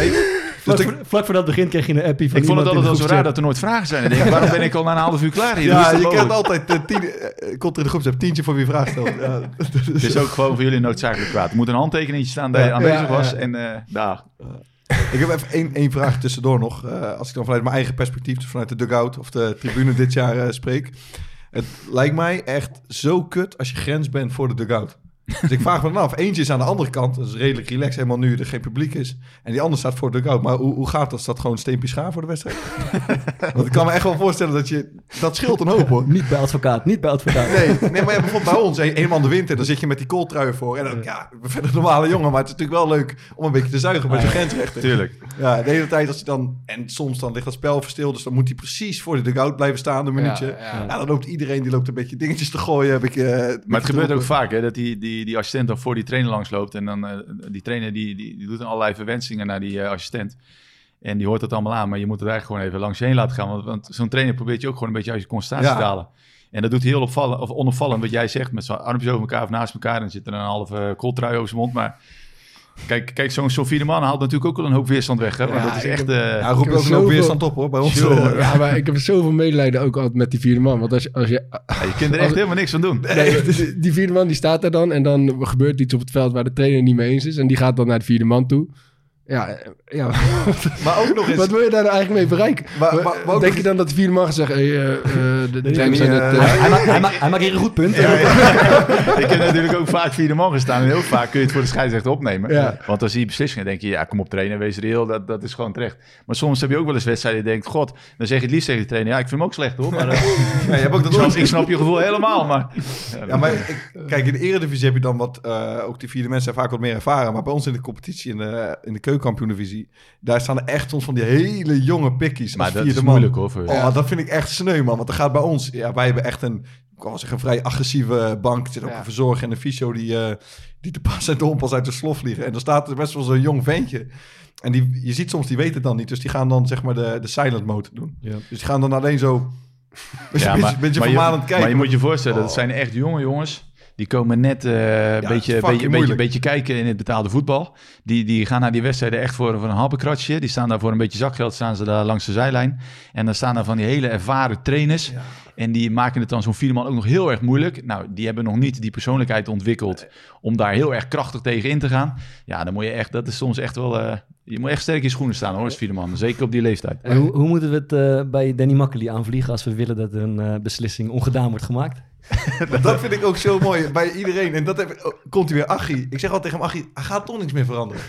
Speaker 3: Vlak, voor, vlak voor dat begin kreeg je een appie van
Speaker 8: Ik vond het altijd wel zo raar dat er nooit vragen zijn. Ik denk, waarom ben ik al na een half uur klaar hier?
Speaker 5: Ja, je krijgt
Speaker 8: mogelijk?
Speaker 5: altijd uh, tien, eh, komt er in de groep, tientje voor wie vraag stelt. Ja, (laughs)
Speaker 8: Het is ook gewoon voor jullie noodzakelijk kwaad. Er moet een handtekening staan dat je
Speaker 5: Ja.
Speaker 8: aanwezig
Speaker 1: Ja,
Speaker 8: was.
Speaker 1: ja.
Speaker 8: En eh daar.
Speaker 5: Ik heb even één, één vraag tussendoor nog. Eh, als ik dan vanuit mijn eigen perspectief, dus vanuit de dugout of de tribune dit jaar spreek. Het lijkt mij echt zo kut als je grens bent voor de dugout. Dus ik vraag me dan af. Eentje is aan de andere kant. Dat is redelijk relaxed, helemaal nu er geen publiek is. En die andere staat voor de dugout. Maar hoe, hoe gaat dat? Is dat gewoon steempje schaar voor de wedstrijd? (laughs) Want ik kan me echt wel voorstellen dat je... Dat scheelt een hoop hoor.
Speaker 3: Niet bij advocaat, niet bij advocaat.
Speaker 5: Nee, nee, maar ja, bijvoorbeeld bij ons, een- eenmaal de winter, dan zit je met die kooltrui voor. En dan, ja, ben verder een normale jongen, maar het is natuurlijk wel leuk om een beetje te zuigen met je grensrechten.
Speaker 8: Tuurlijk.
Speaker 5: Ja, de hele tijd als je dan... En soms dan ligt dat spel verstil, dus dan moet hij precies voor de dugout blijven staan, een minuutje. Ja,
Speaker 1: Ja, ja.
Speaker 5: dan loopt iedereen, die loopt een beetje dingetjes te gooien. Heb ik, eh,
Speaker 8: Maar het gebeurt ook vaak hè, dat die, die, die assistent dan voor die trainer langs loopt. En dan eh, die trainer die, die, die doet dan allerlei verwensingen naar die eh, assistent. En die hoort dat allemaal aan, maar je moet het eigenlijk gewoon even langs je heen laten gaan. Want, want zo'n trainer probeert je ook gewoon een beetje uit je concentratie
Speaker 5: Ja.
Speaker 8: te halen. En dat doet heel opvallen, of onopvallend wat jij zegt, met zijn armpjes over elkaar of naast elkaar. En dan zit er een halve kooltrui over zijn mond. Maar kijk, kijk zo'n vierde man haalt natuurlijk ook wel een hoop weerstand weg. Hè? Want
Speaker 1: Ja,
Speaker 8: dat is echt...
Speaker 1: heb-
Speaker 8: eh,
Speaker 5: Ja, roep je
Speaker 1: Ik heb
Speaker 5: ook een hoop weerstand op hoor, bij ons.
Speaker 8: Jongen. (laughs)
Speaker 1: Ja, maar ik heb zoveel medelijden ook altijd met die vierde man. Want als je, als je,
Speaker 8: ja, je kunt er echt helemaal niks van doen.
Speaker 1: nee, die, die vierde man die staat daar dan en dan gebeurt iets op het veld waar de trainer niet mee eens is. En die gaat dan naar de vierde man toe. Ja, eh, ja. (laughs)
Speaker 5: Maar ook nog eens...
Speaker 1: wat wil je daar nou eigenlijk mee bereiken?
Speaker 5: Maar- maar- maar ook
Speaker 1: Denk je dan dat de vierde man gaat zeggen... Hey, eh, eh, de,
Speaker 5: niet,
Speaker 1: net, eh,
Speaker 3: Hij, hij, ma- (laughs) hij, ma- hij maakt hier een goed punt.
Speaker 5: Ja, ja. (laughs)
Speaker 8: ik heb natuurlijk ook vaak vierde man gestaan. En heel vaak kun je het voor de scheidsrechter opnemen.
Speaker 1: Ja.
Speaker 8: Want als je die beslissingen denk je, ja, kom op trainen, wees reëel. Dat, dat is gewoon terecht. Maar soms heb je ook wel eens wedstrijden die je denkt, god, dan zeg je het liefst tegen de trainer, ja, ik vind hem ook slecht hoor. Maar, eh,
Speaker 5: Ja, je hebt ook dat
Speaker 8: ik, snap, ik snap je gevoel helemaal, maar...
Speaker 5: Ja, maar ik, kijk, in de eredivisie heb je dan wat... eh, ook die vierde mensen zijn vaak wat meer ervaren. Maar bij ons in de competitie, in de, in de keukenkampioen-divisie... daar staan er echt soms van die hele jonge pikkies
Speaker 8: Maar
Speaker 5: als
Speaker 8: dat
Speaker 5: vierde
Speaker 8: is
Speaker 5: man.
Speaker 8: moeilijk hoor. Voor,
Speaker 5: Oh, dat vind ik echt sneu, man. Want er gaat bij ons... Ja, wij hebben echt een... Ik zeggen, een vrij agressieve bank. Er zit ook
Speaker 1: Ja.
Speaker 5: een verzorger en een fysio die, eh, die te pas en te onpas uit de slof vliegen. En dan staat er best wel zo'n jong ventje. En die, je ziet soms, die weten het dan niet. Dus die gaan dan zeg maar de, de silent mode doen.
Speaker 3: Ja.
Speaker 5: Dus die gaan dan alleen zo... Beetje,
Speaker 8: Ja, (laughs)
Speaker 5: beetje, beetje
Speaker 8: maar
Speaker 5: vermanend
Speaker 8: je,
Speaker 5: kijken.
Speaker 8: Maar je moet je voorstellen,
Speaker 5: Oh.
Speaker 8: dat zijn echt jonge jongens. Die komen net eh, een
Speaker 5: is
Speaker 8: beetje, beetje, beetje,
Speaker 5: moeilijk.
Speaker 8: beetje kijken in het betaalde voetbal. Die, die gaan naar die wedstrijden echt voor, voor een happenkratje. Die staan daar voor een beetje zakgeld, staan ze daar langs de zijlijn. En dan staan daar van die hele ervaren trainers. En die maken het dan zo'n vierde man ook nog heel erg moeilijk. Nou, die hebben nog niet die persoonlijkheid ontwikkeld om daar heel erg krachtig tegen in te gaan. Ja, dan moet je echt, dat is soms echt wel... eh, je moet echt sterk in je schoenen staan hoor, als vierde man. Zeker op die leeftijd.
Speaker 3: En hoe, hoe moeten we het eh, bij Danny Makkely aanvliegen als we willen dat een eh, beslissing ongedaan wordt gemaakt? (laughs)
Speaker 5: Dat vind ik ook zo mooi bij iedereen. En dat heb oh, komt hij weer, Achie. Ik zeg altijd tegen hem, Achie, er gaat toch niks meer veranderen.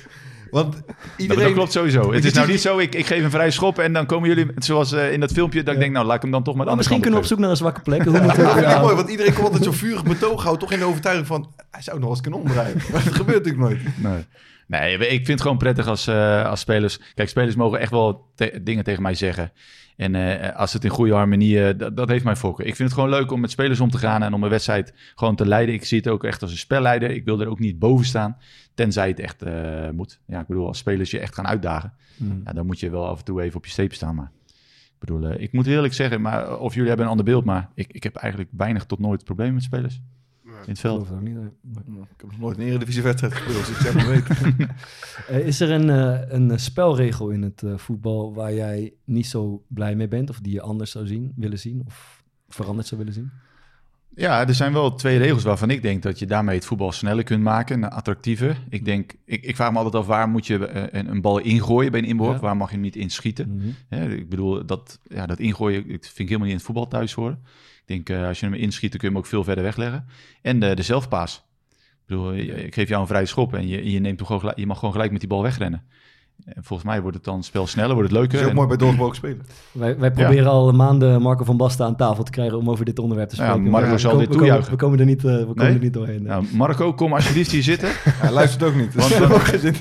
Speaker 5: Want iedereen...
Speaker 8: dat klopt sowieso. Het is nou niet zo, ik, ik geef een vrije schop en dan komen jullie, zoals eh, in dat filmpje, dat ik denk, nou laat ik hem dan toch maar
Speaker 3: Maar misschien kunnen we op zoek naar een zwakke plek. Hoe (laughs)
Speaker 5: Ja, mooi, want iedereen komt altijd zo vurig betoog houden. Toch in de overtuiging van, hij zou nog eens kunnen omdraaien. Maar (laughs) dat gebeurt natuurlijk nooit.
Speaker 8: Nee. Nee, ik vind het gewoon prettig als, eh, als spelers. Kijk, spelers mogen echt wel te- dingen tegen mij zeggen. En eh, als het in goede harmonie, eh, dat, dat heeft mijn fokken. Ik vind het gewoon leuk om met spelers om te gaan en om een wedstrijd gewoon te leiden. Ik zie het ook echt als een spelleider. Ik wil er ook niet boven staan, tenzij het echt eh, moet. Ja, ik bedoel, als spelers je echt gaan uitdagen,
Speaker 3: Hmm.
Speaker 8: ja, dan moet je wel af en toe even op je stepen staan. Maar ik bedoel, ik moet eerlijk zeggen, maar, of jullie hebben een ander beeld, maar ik, ik heb eigenlijk weinig tot nooit problemen met spelers in het veld.
Speaker 3: Ook niet, nee.
Speaker 5: Ik heb nog nooit een eredivisie wedstrijd gespeeld, dus ik zeg maar weten. (laughs)
Speaker 3: Eh, is er een, eh, een spelregel in het eh, voetbal waar jij niet zo blij mee bent? Of die je anders zou zien, willen zien? Of veranderd zou willen zien?
Speaker 8: Ja, er zijn wel twee regels waarvan ik denk dat je daarmee het voetbal sneller kunt maken, en attractiever. Ik denk, ik, ik vraag me altijd af waar moet je eh, een, een bal ingooien bij een inworp,
Speaker 3: Ja.
Speaker 8: waar mag je hem niet inschieten? Hè, ik bedoel, dat, ja, dat ingooien ik vind ik helemaal niet in het voetbal thuis horen. Ik denk, eh, als je hem inschiet, dan kun je hem ook veel verder wegleggen. En de, de zelfpaas. Ik bedoel, ik geef jou een vrije schop en je, je, neemt hem gewoon je mag gewoon gelijk met die bal wegrennen. En volgens mij wordt het dan spel sneller, wordt het leuker.
Speaker 5: is ook
Speaker 8: En-
Speaker 5: mooi bij doorgebroken spelen.
Speaker 3: Wij, wij proberen al maanden Marco van Basten aan tafel te krijgen om over dit onderwerp te
Speaker 8: Ja,
Speaker 3: spreken.
Speaker 8: Marco
Speaker 3: maar we
Speaker 8: zal
Speaker 3: komen-
Speaker 8: dit
Speaker 3: we komen-
Speaker 8: toejuichen.
Speaker 3: We komen er niet, eh, we komen
Speaker 8: Nee?
Speaker 3: er niet doorheen.
Speaker 8: Nou, Marco, kom alsjeblieft hier zitten. (laughs)
Speaker 5: Hij luistert ook niet.
Speaker 8: Want.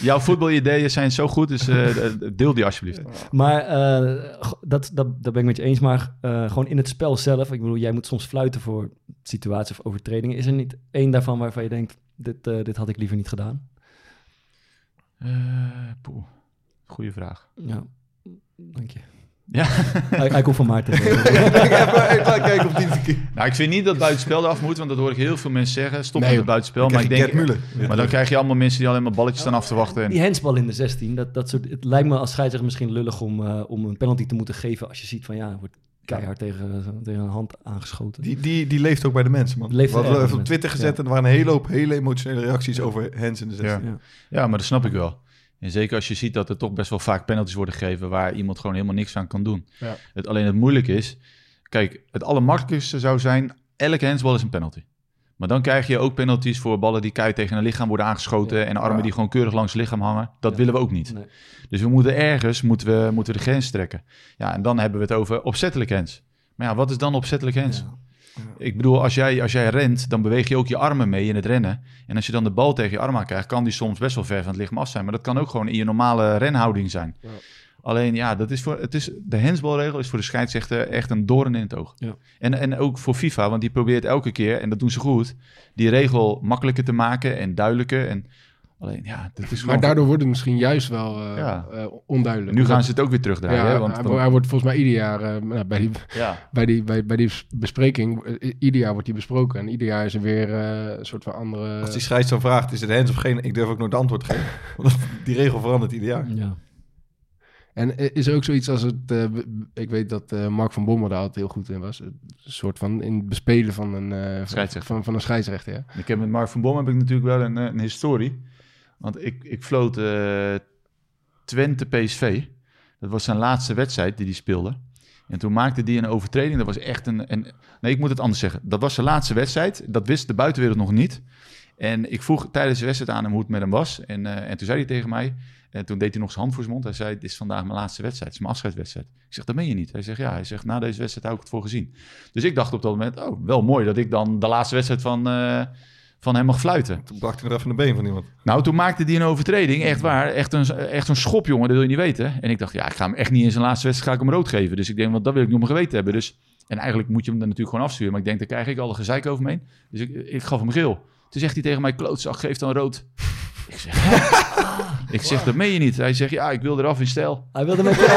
Speaker 8: Jouw voetbalideeën zijn zo goed, dus eh, deel die alsjeblieft.
Speaker 3: Maar eh, dat, dat, dat ben ik met je eens. Maar eh, gewoon in het spel zelf. Ik bedoel, jij moet soms fluiten voor situaties of overtredingen. Is er niet één daarvan waarvan je denkt: dit, eh, dit had ik liever niet gedaan?
Speaker 8: Eh, poeh. Goeie vraag.
Speaker 3: Ja, dank je.
Speaker 8: Ja.
Speaker 3: Hij, hij komt van Maarten. (laughs)
Speaker 5: Even even kijken of die keer...
Speaker 8: Nou, ik vind niet dat buitenspel eraf moet, want dat hoor ik heel veel mensen zeggen. Stop
Speaker 1: Nee,
Speaker 8: met het buitenspel. Maar ik denk, maar dan krijg je allemaal mensen die alleen maar balletjes staan af te wachten. En,
Speaker 3: Die handsbal in de 16, dat, dat soort, het lijkt me als scheidsrechter misschien lullig om, eh, om een penalty te moeten geven als je ziet van ja, er wordt keihard tegen, tegen een hand aangeschoten.
Speaker 5: Die, die, die leeft ook bij de mensen, man.
Speaker 3: Leeft
Speaker 5: We hadden even op Twitter
Speaker 3: mensen,
Speaker 5: gezet en er waren een hele hoop hele emotionele reacties over Hens in de 16.
Speaker 8: Ja.
Speaker 3: Ja.
Speaker 8: ja, maar dat snap ik wel. En zeker als je ziet dat er toch best wel vaak penalties worden gegeven waar iemand gewoon helemaal niks aan kan doen.
Speaker 1: Ja.
Speaker 8: Het, alleen het moeilijke is, kijk, het allermakkelijkste zou zijn, elke handsbal is een penalty. Maar dan krijg je ook penalties voor ballen die keihard tegen een lichaam worden aangeschoten
Speaker 3: Ja.
Speaker 8: en armen
Speaker 5: Ja.
Speaker 8: die gewoon keurig langs het lichaam hangen. Dat
Speaker 3: Ja.
Speaker 8: willen we ook niet.
Speaker 3: Nee.
Speaker 8: Dus we moeten ergens moeten we, moeten we de grens trekken. Ja, en dan hebben we het over opzettelijk hands. Maar ja, wat is dan opzettelijk hands? Ik bedoel, als jij, als jij rent, dan beweeg je ook je armen mee in het rennen. En als je dan de bal tegen je arm aan krijgt, kan die soms best wel ver van het lichaam af zijn. Maar dat kan ook gewoon in je normale renhouding zijn. Alleen ja, dat is voor, het is, de handsbalregel is voor de scheidsrechter echt een doorn in het oog.
Speaker 3: Ja.
Speaker 8: En, en ook voor FIFA, want die probeert elke keer, en dat doen ze goed, die regel makkelijker te maken en duidelijker. En alleen ja, dat is gewoon...
Speaker 1: Maar daardoor wordt het misschien juist wel eh,
Speaker 8: Ja.
Speaker 1: eh, onduidelijk.
Speaker 8: nu gaan ze het ook weer terugdraaien.
Speaker 1: Ja,
Speaker 8: hè, want
Speaker 1: hij,
Speaker 8: dan-
Speaker 1: hij wordt volgens mij ieder jaar eh, nou, bij, die,
Speaker 8: ja.
Speaker 1: bij, die, bij, bij die bespreking, ieder jaar wordt die besproken. En ieder jaar is er weer eh, een soort van andere...
Speaker 5: Als die scheids dan vraagt, is het Hens of geen? Ik durf ook nooit de antwoord te geven. (laughs) Want die regel verandert ieder jaar.
Speaker 3: Ja.
Speaker 1: En is er ook zoiets als het... eh, ik weet dat eh, Mark van Bommel daar altijd heel goed in was. Een soort van in het bespelen van een... eh, van-
Speaker 8: Scheidsrechter.
Speaker 1: Van, van een scheidsrechter, ja.
Speaker 8: Ik heb met Mark van Boom heb ik natuurlijk wel een, een historie. Want ik, ik floot eh, Twente PSV. Dat was zijn laatste wedstrijd die hij speelde. En toen maakte die een overtreding. Dat was echt een, een... Nee, ik moet het anders zeggen. Dat was zijn laatste wedstrijd. Dat wist de buitenwereld nog niet. En ik vroeg tijdens de wedstrijd aan hem hoe het met hem was. En, eh, en toen zei hij tegen mij... En toen deed hij nog zijn hand voor zijn mond. Hij zei, dit is vandaag mijn laatste wedstrijd. Het is mijn afscheidswedstrijd. Ik zeg, dat meen je niet. Hij zegt, ja. Hij zegt, na deze wedstrijd hou ik het voor gezien. Dus ik dacht op dat moment, oh, wel mooi dat ik dan de laatste wedstrijd van, eh, van hem mag fluiten.
Speaker 5: Toen brak hij nog even een been van iemand.
Speaker 8: Nou, toen maakte hij een overtreding. Echt waar. Echt een, echt een schop, jongen. Dat wil je niet weten. En ik dacht, ja, ik ga hem echt niet in zijn laatste wedstrijd ga ik hem rood geven. Dus ik denk, want dat wil ik nog maar geweten hebben. Dus, en eigenlijk moet je hem dan natuurlijk gewoon afsturen. Maar ik denk, daar krijg ik al een gezeik over me heen. Dus ik, ik gaf hem geel. Toen zegt hij tegen mij, klootzak, geef dan rood. Ik zeg, (laughs) ik zeg, dat meen je niet. Hij zegt, ja, ik wil eraf in stijl.
Speaker 3: Hij wilde met... (laughs)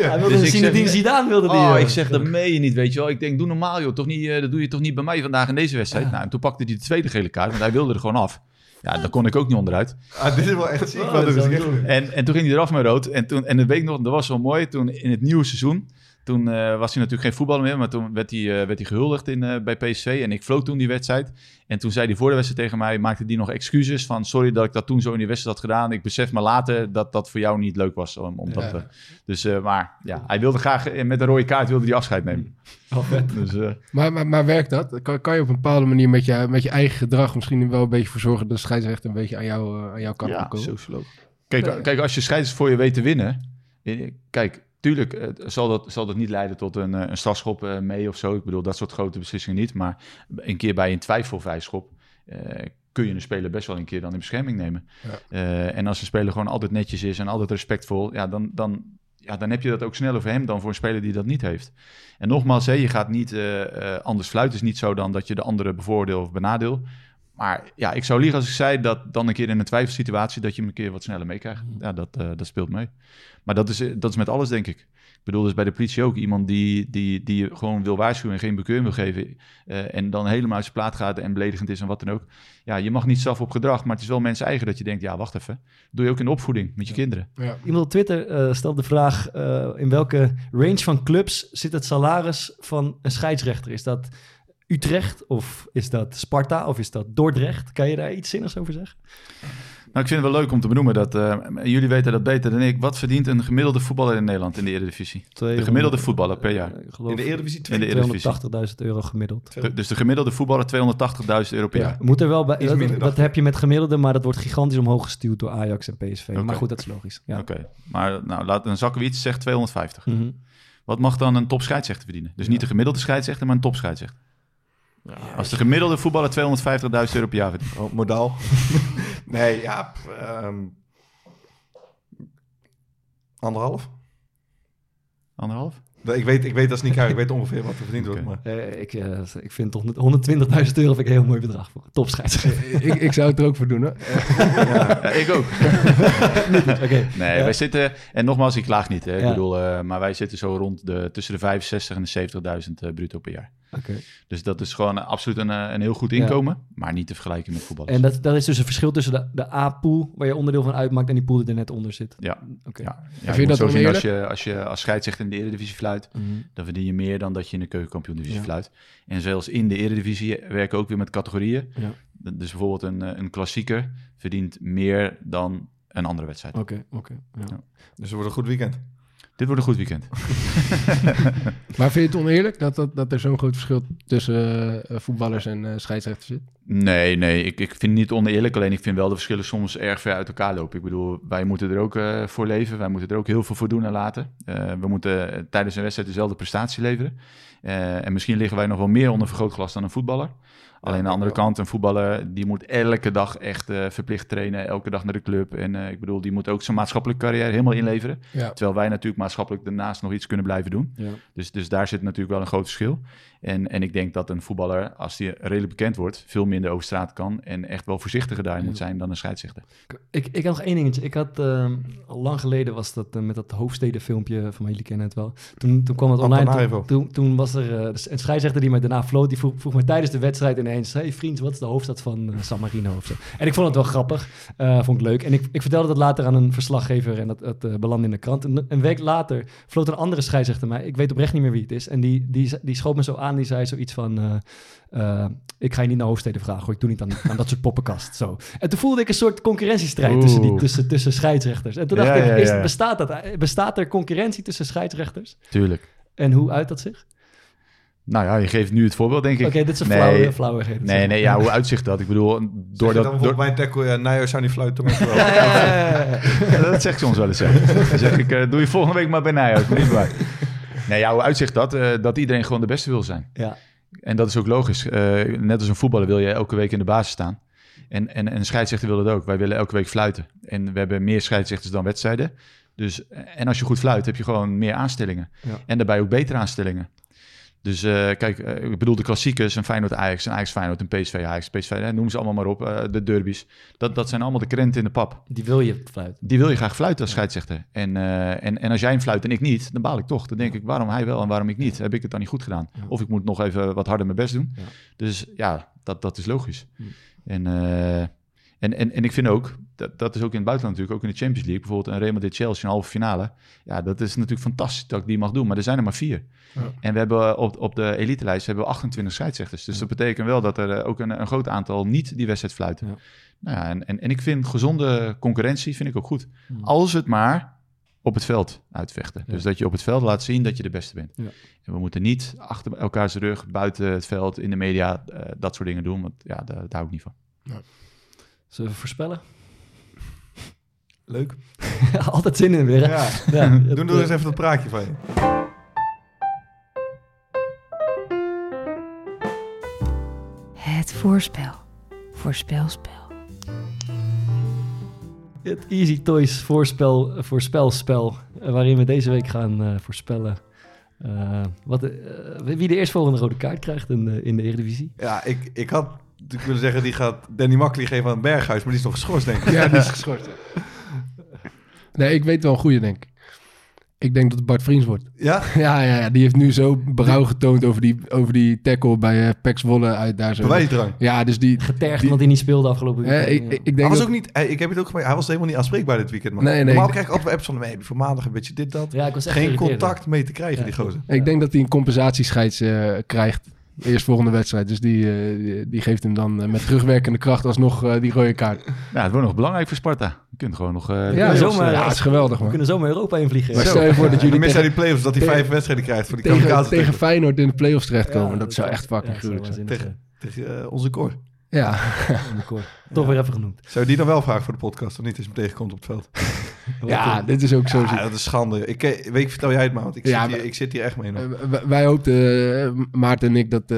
Speaker 3: Ah, hij wilde
Speaker 8: Dus ik zeg-
Speaker 3: Zidane wilde die.
Speaker 8: Oh, ik zeg, dat meen je niet, weet je wel. Ik denk, doe normaal, joh. Toch niet, eh, dat doe je toch niet bij mij vandaag in deze wedstrijd. Nou, en toen pakte hij de tweede gele kaart, want hij wilde er gewoon af. Ja, daar kon ik ook niet onderuit.
Speaker 5: Ah, dit is wel echt ziek. (laughs)
Speaker 3: Oh,
Speaker 5: wat
Speaker 3: dat is
Speaker 5: echt-
Speaker 3: goed.
Speaker 8: En, en toen ging hij eraf met rood. En, toen, en de week nog, dat was wel mooi, toen in het nieuwe seizoen... Toen eh, was hij natuurlijk geen voetballer meer, maar toen werd hij, eh, werd hij gehuldigd in, eh, bij PSV. En ik floot toen die wedstrijd. En toen zei hij voor de wedstrijd tegen mij, maakte hij nog excuses van... sorry dat ik dat toen zo in die wedstrijd had gedaan. Ik besef me later dat dat voor jou niet leuk was. Om, om dat,
Speaker 1: Ja.
Speaker 8: dus, eh, maar ja, hij wilde graag, met een rode kaart wilde hij afscheid nemen. (laughs)
Speaker 3: Oh.
Speaker 8: Dus, eh,
Speaker 1: Maar, maar, maar werkt dat? Kan, kan je op een bepaalde manier met je, met je eigen gedrag misschien wel een beetje voor zorgen dat de scheidsrechter een beetje aan, jou, aan jouw kant
Speaker 8: Ja,
Speaker 1: komen?
Speaker 8: Kijk, kijk, als je scheidsrechter voor je weet te winnen. Kijk, tuurlijk eh, zal, dat, zal dat niet leiden tot een, eh, een strafschop eh, mee of zo. Ik bedoel, dat soort grote beslissingen niet. Maar een keer bij een twijfelvrijschop eh kun je een speler best wel een keer dan in bescherming nemen.
Speaker 1: Ja.
Speaker 8: En als een speler gewoon altijd netjes is en altijd respectvol, ja, dan, dan, ja, dan heb je dat ook sneller voor hem dan voor een speler die dat niet heeft. En nogmaals, hè, je gaat niet anders fluiten. Het is niet zo dan dat je de andere bevoordeel of benadeel. Maar ja, ik zou liegen als ik zei dat dan een keer in een twijfelsituatie dat je hem een keer wat sneller meekrijgt. Ja, dat, eh, dat speelt mee. Maar dat is, eh, dat is met alles, denk ik. Ik bedoel, dus bij de politie ook iemand die, die, die je gewoon wil waarschuwen en geen bekeuring wil geven. eh, en dan helemaal uit zijn plaat gaat en beledigend is en wat dan ook. Ja, je mag niet zelf op gedrag, maar het is wel mensen eigen dat je denkt, ja, wacht even. Doe je ook in de opvoeding met je kinderen.
Speaker 1: Ja.
Speaker 3: Iemand op Twitter eh, stelt de vraag: eh, in welke range van clubs zit het salaris van een scheidsrechter? Is dat Utrecht of is dat Sparta of is dat Dordrecht? Kan je daar iets zinnigs over zeggen?
Speaker 8: Nou, ik vind het wel leuk om te benoemen dat, eh, jullie weten dat beter dan ik. Wat verdient een gemiddelde voetballer in Nederland in de Eredivisie? De gemiddelde voetballer per jaar.
Speaker 3: Eh,
Speaker 5: In de Eredivisie
Speaker 8: In de
Speaker 5: 2.
Speaker 8: Eredivisie.
Speaker 3: 280.000 euro gemiddeld.
Speaker 8: De- dus de gemiddelde voetballer 280.000 euro per
Speaker 1: Ja.
Speaker 8: jaar.
Speaker 3: Moet er wel bij, dat, heb je met gemiddelde, maar dat wordt gigantisch omhoog gestuurd door Ajax en PSV. Maar goed, dat is logisch. Ja.
Speaker 8: Oké, maar nou, laat, dan zakken we iets, zeg 250.
Speaker 3: Mhm.
Speaker 8: Wat mag dan een topscheidsrechter verdienen? Dus niet de gemiddelde scheidsrechter, maar een topscheidsrechter. Als de gemiddelde voetballer 250.000 euro per jaar verdient.
Speaker 5: Oh, modaal. (laughs) nee, ja. ehm, anderhalf?
Speaker 8: Anderhalf?
Speaker 5: Ik weet, ik weet dat is niet. (laughs) Ik weet ongeveer wat er verdiend wordt. Maar.
Speaker 3: Eh, ik, eh, ik vind toch 120.000 euro vind ik een heel mooi bedrag voor een topscheidsrechter.
Speaker 1: ik, ik zou het er ook voor doen, hè? (laughs)
Speaker 8: Ja, ik ook.
Speaker 3: Oké.
Speaker 8: Nee,
Speaker 3: Ja.
Speaker 8: wij zitten... En nogmaals, ik klaag niet. Hè. Ik bedoel, eh, maar wij zitten zo rond de, tussen de 65 en de 70.000 eh, bruto per jaar.
Speaker 3: Oké.
Speaker 8: Dus dat is gewoon absoluut een, eh, een heel goed inkomen. Maar niet te vergelijken met voetballers.
Speaker 3: En dat, dat is dus een verschil tussen de, de A-pool, waar je onderdeel van uitmaakt, en die pool die er net onder zit.
Speaker 8: Ja,
Speaker 3: Oké.
Speaker 8: ja. ja
Speaker 1: je dat
Speaker 8: zo zien als je, als je als scheidsrechter in de Eredivisie fluit,
Speaker 3: Mhm.
Speaker 8: dan verdien je meer dan dat je in de keukenkampioen-divisie
Speaker 3: Ja.
Speaker 8: fluit. En zelfs in de Eredivisie werken ook weer met categorieën. Dus bijvoorbeeld een, eh, een klassieker verdient meer dan een andere wedstrijd.
Speaker 3: Oké, oké. ja.
Speaker 8: Ja.
Speaker 5: Dus het wordt een goed weekend.
Speaker 8: Dit wordt een goed weekend. (laughs)
Speaker 1: Maar vind je het oneerlijk dat, dat, dat er zo'n groot verschil tussen eh, voetballers en eh, scheidsrechters zit?
Speaker 8: Nee, nee, ik, ik vind het niet oneerlijk. Alleen ik vind wel de verschillen soms erg ver uit elkaar lopen. Ik bedoel, wij moeten er ook eh, voor leven. Wij moeten er ook heel veel voor doen en laten. We moeten tijdens een wedstrijd dezelfde prestatie leveren. En misschien liggen wij nog wel meer onder vergrootglas dan een voetballer. Alleen aan de andere kant, een voetballer die moet elke dag echt eh, verplicht trainen. Elke dag naar de club. En eh, ik bedoel, die moet ook zijn maatschappelijke carrière helemaal inleveren.
Speaker 1: Ja.
Speaker 8: Terwijl wij natuurlijk maatschappelijk daarnaast nog iets kunnen blijven doen.
Speaker 3: Ja.
Speaker 8: Dus, dus daar zit natuurlijk wel een groot verschil. En, en ik denk dat een voetballer, als die redelijk bekend wordt, veel minder over straat kan. En echt wel voorzichtiger daarin moet zijn dan een scheidsrechter.
Speaker 3: Ik, ik had nog één dingetje. Ik had, ehm, al lang geleden was dat eh, met dat hoofdstedenfilmpje, van mij, jullie kennen het wel. Toen, toen kwam het online. Toen, toen, toen was er eh, een scheidsrechter die mij daarna floot. Die vroeg, vroeg mij tijdens de wedstrijd ineens: Hey vriend, wat is de hoofdstad van eh, San Marino? Of zo. En ik vond het wel grappig. eh, vond ik leuk. En ik, ik vertelde dat later aan een verslaggever en dat, dat eh, belandde in de krant. En een week later floot een andere scheidsrechter mij. Ik weet oprecht niet meer wie het is. En die, die, die schoot me zo aan. Die zei zoiets van. eh, eh, ik ga je niet naar hoofdsteden vragen, hoor. Ik doe niet aan, aan dat soort poppenkast. Zo. En toen voelde ik een soort concurrentiestrijd tussen, die, tussen, tussen scheidsrechters. En toen dacht
Speaker 8: Ja,
Speaker 3: ik,
Speaker 8: ja,
Speaker 3: is-
Speaker 8: ja.
Speaker 3: bestaat, dat, bestaat er concurrentie tussen scheidsrechters?
Speaker 8: Tuurlijk.
Speaker 3: En hoe uit dat zich?
Speaker 8: Nou ja, je geeft nu het voorbeeld, denk ik.
Speaker 3: Oké, dit is een
Speaker 8: Nee.
Speaker 3: flauwe, flauwe gegeven.
Speaker 8: Nee, nee, ja, hoe uitzicht dat? Ik bedoel,
Speaker 5: Door
Speaker 8: door
Speaker 5: bijvoorbeeld bij een tackle, ja, Nijers zou niet fluiten, maar (laughs) wel.
Speaker 3: Ja, ja, ja, ja, ja.
Speaker 8: Ja, dat zeg ik soms wel eens. Ja. Dan zeg ik, eh, doe je volgende week maar bij Nijhuis. maar Niet waar. Nee, hoe uitzicht dat? Eh, dat iedereen gewoon de beste wil zijn.
Speaker 3: Ja.
Speaker 8: En dat is ook logisch. Eh, net als een voetballer wil je elke week in de basis staan. En, en, en een scheidsrechter wil dat ook. Wij willen elke week fluiten. En we hebben meer scheidsrechters dan wedstrijden. Dus, en als je goed fluit, heb je gewoon meer aanstellingen.
Speaker 3: Ja.
Speaker 8: En daarbij ook betere aanstellingen. Dus eh, kijk, eh, ik bedoel de klassiekers, een Feyenoord-Ajax, een Ajax-Feyenoord, een PSV-Ajax, PSV, hè, noem ze allemaal maar op, eh, de derbies. Dat, dat zijn allemaal de krenten in de pap.
Speaker 3: Die wil je fluiten.
Speaker 8: Die wil je graag fluiten als scheidsrechter. En, en, en als jij hem fluit en ik niet, dan baal ik toch. Dan denk ik, waarom hij wel en waarom ik niet? Heb ik het dan niet goed gedaan? Of ik moet nog even wat harder mijn best doen. Dus ja, dat, dat is logisch. En, eh, en, en, en ik vind ook, dat, dat is ook in het buitenland natuurlijk, ook in de Champions League, bijvoorbeeld een Real Madrid-Chelsea, een halve finale. Ja, dat is natuurlijk fantastisch dat ik die mag doen, maar er zijn er maar vier.
Speaker 1: Ja.
Speaker 8: En we hebben op, op de elite-lijst hebben we 28 scheidsrechters. Dus dat betekent wel dat er eh, ook een, een groot aantal niet die wedstrijd fluiten.
Speaker 3: Ja.
Speaker 8: Nou ja, en, en, en ik vind gezonde concurrentie vind ik ook goed. Als het maar op het veld uitvechten. Dus dat je op het veld laat zien dat je de beste bent.
Speaker 3: Ja.
Speaker 8: En we moeten niet achter elkaars rug, buiten het veld, in de media, eh, dat soort dingen doen. Want ja, daar, daar hou ik niet van.
Speaker 3: Zullen we voorspellen?
Speaker 5: Leuk. (laughs)
Speaker 3: Altijd zin in weer, hè?
Speaker 5: Ja. (laughs)
Speaker 3: Ja, (laughs)
Speaker 5: Doe nog eens even dat praatje van je.
Speaker 9: Het voorspel. Voorspelspel.
Speaker 3: Het Easy Toys voorspel, voorspelspel, eh, waarin we deze week gaan eh, voorspellen eh, wat de, wie de eerstvolgende rode kaart krijgt in de, in de Eredivisie.
Speaker 5: Ja, ik, ik had natuurlijk willen zeggen, die gaat Danny Makkely geven aan het Berghuis, maar die is nog geschorst, denk ik.
Speaker 1: Ja, die is geschorst. Nee, ik weet wel een goede, denk ik. Ik denk dat het Bart Vriends wordt.
Speaker 5: Ja? (laughs)
Speaker 1: Ja, ja, ja, die heeft nu zo berouw getoond over die, over die tackle bij eh Pax Wolle uit daar zo.
Speaker 5: Bewijsdrang.
Speaker 1: Ja, dus die...
Speaker 3: Getergd
Speaker 1: die-
Speaker 3: omdat hij niet speelde afgelopen
Speaker 1: Hè,
Speaker 3: weekend.
Speaker 1: ik, ik, ik
Speaker 5: Hij
Speaker 1: denk
Speaker 5: was
Speaker 1: dat-
Speaker 5: ook niet, ik heb het ook gemerkt, hij was helemaal niet aanspreekbaar dit weekend. Man.
Speaker 1: Nee, nee,
Speaker 5: Normaal
Speaker 1: ik-
Speaker 5: krijg ik altijd apps van hem, hey, voor maandag een beetje dit, dat.
Speaker 3: Ja, ik was echt
Speaker 5: Geen contact mee te krijgen,
Speaker 3: Ja.
Speaker 5: die gozer.
Speaker 1: Ik denk dat hij een compensatiescheids eh krijgt. Eerst volgende wedstrijd. Dus die, eh, die, die geeft hem dan eh, met terugwerkende kracht alsnog eh, die rode kaart.
Speaker 8: Ja, het wordt nog belangrijk voor Sparta. Je kunt gewoon nog... eh,
Speaker 3: Ja,
Speaker 1: ja,
Speaker 3: zomaar-
Speaker 1: ja, het is geweldig
Speaker 3: We
Speaker 1: man.
Speaker 3: kunnen zomaar Europa invliegen.
Speaker 1: Maar
Speaker 3: Zo.
Speaker 1: stel je voor dat
Speaker 5: Dan
Speaker 1: jullie
Speaker 5: hij
Speaker 1: tegen,
Speaker 5: die play-offs, dat hij vijf wedstrijden krijgt voor die
Speaker 1: tegen, tegen Feyenoord in de play-offs terechtkomen.
Speaker 3: Ja,
Speaker 1: dat zou echt fucking
Speaker 3: ja,
Speaker 1: gruwelijk zijn.
Speaker 5: tegen onze Cor.
Speaker 1: Ja.
Speaker 3: Toch weer even genoemd.
Speaker 5: Zou je die dan wel vragen voor de podcast of niet, als je hem tegenkomt op het veld?
Speaker 1: Ja dit is ook zo.
Speaker 5: Ja, dat is schande. Ik, eh, weet, vertel jij het maar, want ik,
Speaker 1: Ja,
Speaker 5: zit, hier, ik zit hier echt mee nog.
Speaker 1: Eh, wij hoopten, eh, Maarten en ik, dat,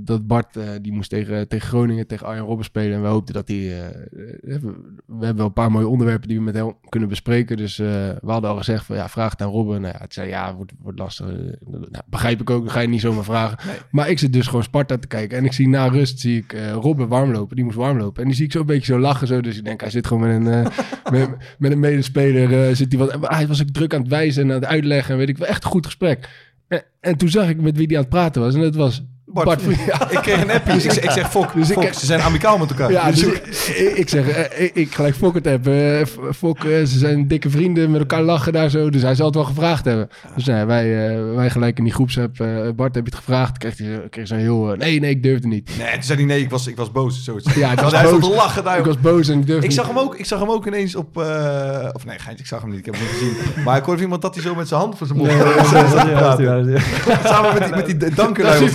Speaker 1: dat Bart die moest tegen, tegen Groningen, tegen Arjen Robben spelen. En wij hoopten dat hij... we, hebben wel een paar mooie onderwerpen die we met hem kunnen bespreken. Dus we hadden al gezegd van ja, vraag het aan Robben. Nou ja, het zei ja, wordt, wordt lastig. Nou, begrijp ik ook, dat ga je niet zomaar vragen. Maar ik zit dus gewoon Sparta te kijken. En ik zie na rust zie ik Robben warm lopen. Die moest warm lopen. En die zie ik zo een beetje zo lachen. Zo. Dus ik denk, hij zit gewoon met een, (laughs) met, met een medespeler. Eh, zit hij, wat, hij was ook druk aan het wijzen en aan het uitleggen. En weet ik wel, echt een goed gesprek. En, en toen zag ik met wie die aan het praten was. En dat was
Speaker 5: Bart,
Speaker 1: Bart Vriend. Ja.
Speaker 5: Ik kreeg een appje, dus ik, zeg- ik zeg, Fok,
Speaker 1: Dus ik-
Speaker 5: ze zijn amicaal met elkaar.
Speaker 1: Ja,
Speaker 5: Dus
Speaker 1: dus
Speaker 5: ik-
Speaker 1: zeg, eh, ik, ik gelijk Fok het hebben. Eh, Fok, eh, ze zijn dikke vrienden, met elkaar lachen daar zo. Dus hij zal het wel gevraagd hebben. Dus nou ja, wij, eh, wij gelijk in die groepsapp, eh Bart, heb je het gevraagd? Kreeg hij kreeg zo'n heel, eh, nee, nee, ik durfde niet.
Speaker 5: nee, toen zei hij nee, ik was, ik was boos. Zoiets.
Speaker 1: Ja, ik was
Speaker 5: hij
Speaker 1: boos.
Speaker 5: lachen daar.
Speaker 1: Ik was boos en ik durfde
Speaker 5: Ik zag,
Speaker 1: niet.
Speaker 5: hem ook, ik zag hem ook ineens op... eh, of nee, geintje, ik zag hem niet. Ik heb hem niet gezien. Maar ik hoorde van iemand dat hij zo met zijn hand voor zijn mond...
Speaker 3: Nee, (laughs)
Speaker 5: Samen met die, met die dankenlui.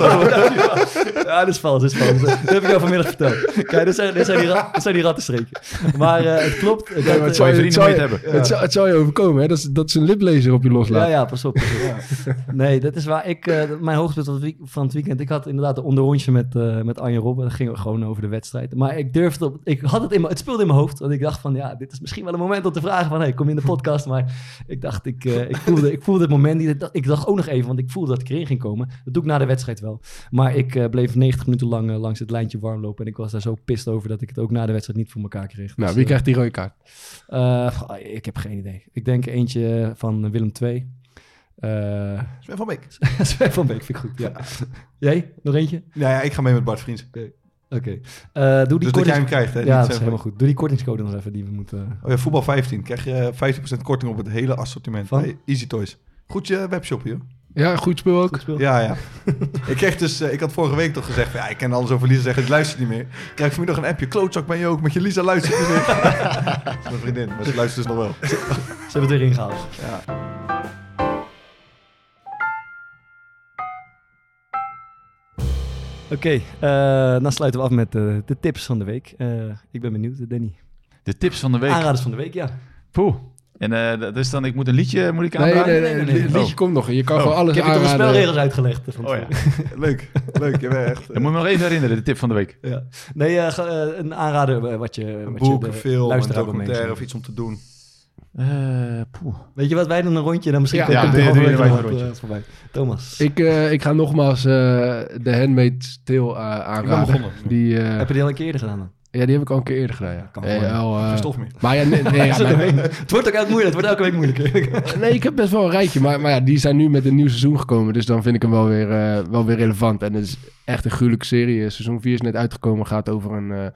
Speaker 3: Ja, dat is vals, dat is vals. Dat heb ik jou vanmiddag verteld. Kijk, dit zijn, dit zijn, die, ra- dit zijn die rattenstreken. Maar eh, het klopt. dat,
Speaker 1: Ja, maar het zou je, het
Speaker 8: vrienden
Speaker 1: zou je,
Speaker 8: hebben.
Speaker 1: het zou, het zou je overkomen, hè? Dat, is, dat is een liplezer op je
Speaker 3: ja,
Speaker 1: loslaat.
Speaker 3: ja, pas op. Pas op. Nee, dat is waar ik... eh, mijn hoogtepunt van het week- van het weekend... Ik had inderdaad een onderrondje met, eh met Arjen Robben. Dat ging gewoon over de wedstrijd. Maar ik durfde... Op, ik had het in mijn... Het speelde in mijn hoofd. Want ik dacht van... Ja, dit is misschien wel een moment om te vragen van... Hey, kom je in de podcast? Maar ik dacht... Ik, eh, ik, voelde, ik voelde het moment niet. Ik dacht- Ik dacht ook nog even... Want ik voelde dat ik erin ging komen. Dat doe ik na de wedstrijd wel. Maar ik eh, bleef 90 minuten lang eh, langs het lijntje warm lopen. En ik was daar zo pist over... Dat ik het ook na de wedstrijd niet voor elkaar kreeg.
Speaker 1: Nou,
Speaker 3: Dus,
Speaker 1: wie
Speaker 3: eh,
Speaker 1: krijgt die rode kaart?
Speaker 3: ik heb geen idee. Ik denk eentje van Willem II. Eh
Speaker 5: Sven van Beek. (laughs)
Speaker 3: Sven van Beek vind ik goed, ja. (laughs) Jij? Nog eentje?
Speaker 5: Ja, ja, ik ga mee met Bart Vriends.
Speaker 3: Oké. Eh, doe die
Speaker 5: Dus dat jij hem krijgt, hè?
Speaker 3: Ja, dat is helemaal goed. Doe die kortingscode nog even die we moeten...
Speaker 5: Oh ja, voetbal 15. Krijg je 50% korting op het hele assortiment.
Speaker 3: Van?
Speaker 5: Bij Easy Toys. Goed je webshop, joh.
Speaker 1: Ja, goed speel ook.
Speaker 5: Ja, ja. (laughs) ik kreeg dus, eh, ik had vorige week toch gezegd, ja, ik ken alles over Lisa zeggen, ik luister niet meer. Ik krijg vanmiddag een appje, klootzak ben je ook, met je Lisa luistert (laughs) dat is mijn vriendin, maar ze luistert dus nog wel.
Speaker 3: ze hebben het erin gehaald.
Speaker 5: Ja.
Speaker 3: Oké, eh, dan sluiten we af met de, de tips van de week. Ik ben benieuwd, Danny.
Speaker 8: De tips van de week?
Speaker 3: Aanraders van de week, ja.
Speaker 8: Poeh. En eh, dat is dan, ik moet een liedje moet ik
Speaker 1: Nee, nee,
Speaker 8: aanraden?
Speaker 1: nee,
Speaker 3: nee, nee.
Speaker 1: het liedje
Speaker 8: Oh.
Speaker 1: komt nog. Je kan
Speaker 8: Oh.
Speaker 1: gewoon alles
Speaker 3: Ik heb je toch de
Speaker 1: aanraden.
Speaker 3: spelregels uitgelegd. Van
Speaker 8: Oh ja. (laughs)
Speaker 5: Leuk, leuk. Je bent echt...
Speaker 8: Moet je me nog even herinneren, de tip van de week.
Speaker 3: Ja. Nee, eh, eh, een aanrader wat je,
Speaker 5: Een
Speaker 3: wat
Speaker 5: boek,
Speaker 3: je
Speaker 5: een
Speaker 3: de
Speaker 5: film, een documentaire of iets om te doen.
Speaker 8: Eh.
Speaker 3: Weet je wat, wij doen een rondje, dan misschien
Speaker 1: Ja,
Speaker 8: ja, je
Speaker 3: nog
Speaker 8: een rondje.
Speaker 3: voorbij. Thomas,
Speaker 1: Ik, eh, ik ga nogmaals eh de Handmaid's Tale uh,
Speaker 5: Ik ben
Speaker 1: aanraden.
Speaker 5: begonnen.
Speaker 1: Die, eh,
Speaker 3: heb je die al een keer eerder gedaan dan?
Speaker 1: Ja, die heb ik al een keer eerder gedaan. Ja.
Speaker 3: Kan
Speaker 1: wel, eh,
Speaker 5: stof meer.
Speaker 1: maar ja, nee, nee, ja, (laughs) mijn-
Speaker 3: het wordt ook elke moeilijk, het wordt elke week moeilijker. (laughs)
Speaker 1: nee, ik heb best wel een rijtje. Maar, maar ja, die zijn nu met een nieuw seizoen gekomen. Dus dan vind ik hem wel weer, eh, wel weer relevant. En het is echt een gruwelijke serie. Eh, Seizoen 4 is net uitgekomen. Gaat over een,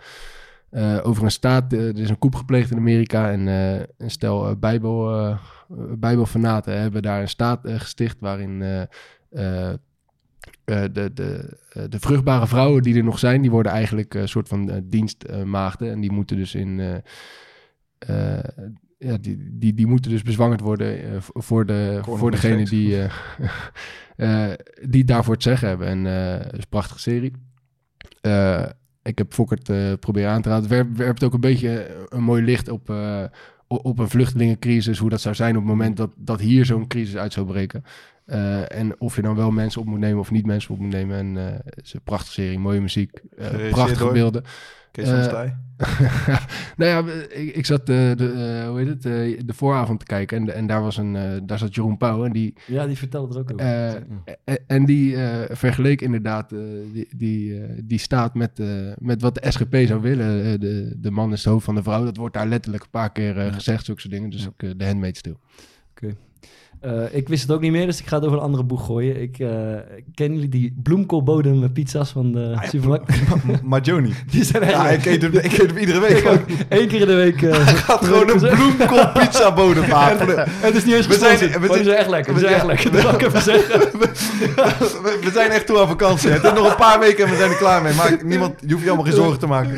Speaker 1: over een staat. Er is een coup gepleegd in Amerika. En een stel bijbel, bijbelfanaten hebben daar een staat gesticht. Waarin de, de, eh, de vruchtbare vrouwen die er nog zijn, die worden eigenlijk een soort van eh, dienstmaagden. en die moeten dus in. eh, eh, ja, die, die, die moeten dus bezwangerd worden eh, voor, de, voor degene die, eh, (laughs) eh, die daarvoor het zeggen hebben. En eh, het is een prachtige serie. Eh, ik heb Fokkert eh proberen aan te raden. Het werpt, werpt ook een beetje een mooi licht op, eh, op een vluchtelingencrisis. Hoe dat zou zijn op het moment dat, dat hier zo'n crisis uit zou breken. Eh, en of je dan wel mensen op moet nemen of niet mensen op moet nemen. En eh, het is een prachtige serie, mooie muziek, eh, prachtige
Speaker 5: door?
Speaker 1: beelden.
Speaker 5: Kees van (laughs)
Speaker 1: nou ja, ik, ik zat eh, de, eh, hoe heet het, eh, de vooravond te kijken en, en daar, was een, eh, daar zat Jeroen Pauw en die,
Speaker 3: ja, die vertelde er ook over.
Speaker 1: eh, en, en die eh, vergeleek inderdaad eh, die, die, die staat met, eh, met wat de SGP zou willen. Eh, de, de man is het hoofd van de vrouw. Dat wordt daar letterlijk een paar keer eh, gezegd, zulke soort dingen. Dus eh, de handmaid's stil.
Speaker 3: Eh, ik wist het ook niet meer, dus ik ga het over een andere boeg gooien. Ik uh, ken jullie die bloemkoolbodem pizza's van de
Speaker 5: Ah, ja,
Speaker 3: supermarkt? (laughs)
Speaker 5: Johnny. (laughs)
Speaker 3: Die zijn
Speaker 5: Ja, ik eet hem, ik eet hem iedere week.
Speaker 3: Ik ook. Eén keer in de week. eh, (laughs)
Speaker 5: gaat gewoon een bloemkool pizza bodem maken.
Speaker 3: En het is niet eens
Speaker 5: We zijn- we zijn-
Speaker 3: echt lekker.
Speaker 5: We
Speaker 3: zijn echt lekker. Dat ik even zeggen.
Speaker 5: we, zijn echt toe aan vakantie. Het is nog een paar weken en we zijn er klaar mee. Maar niemand, je hoeft je allemaal geen zorgen te maken.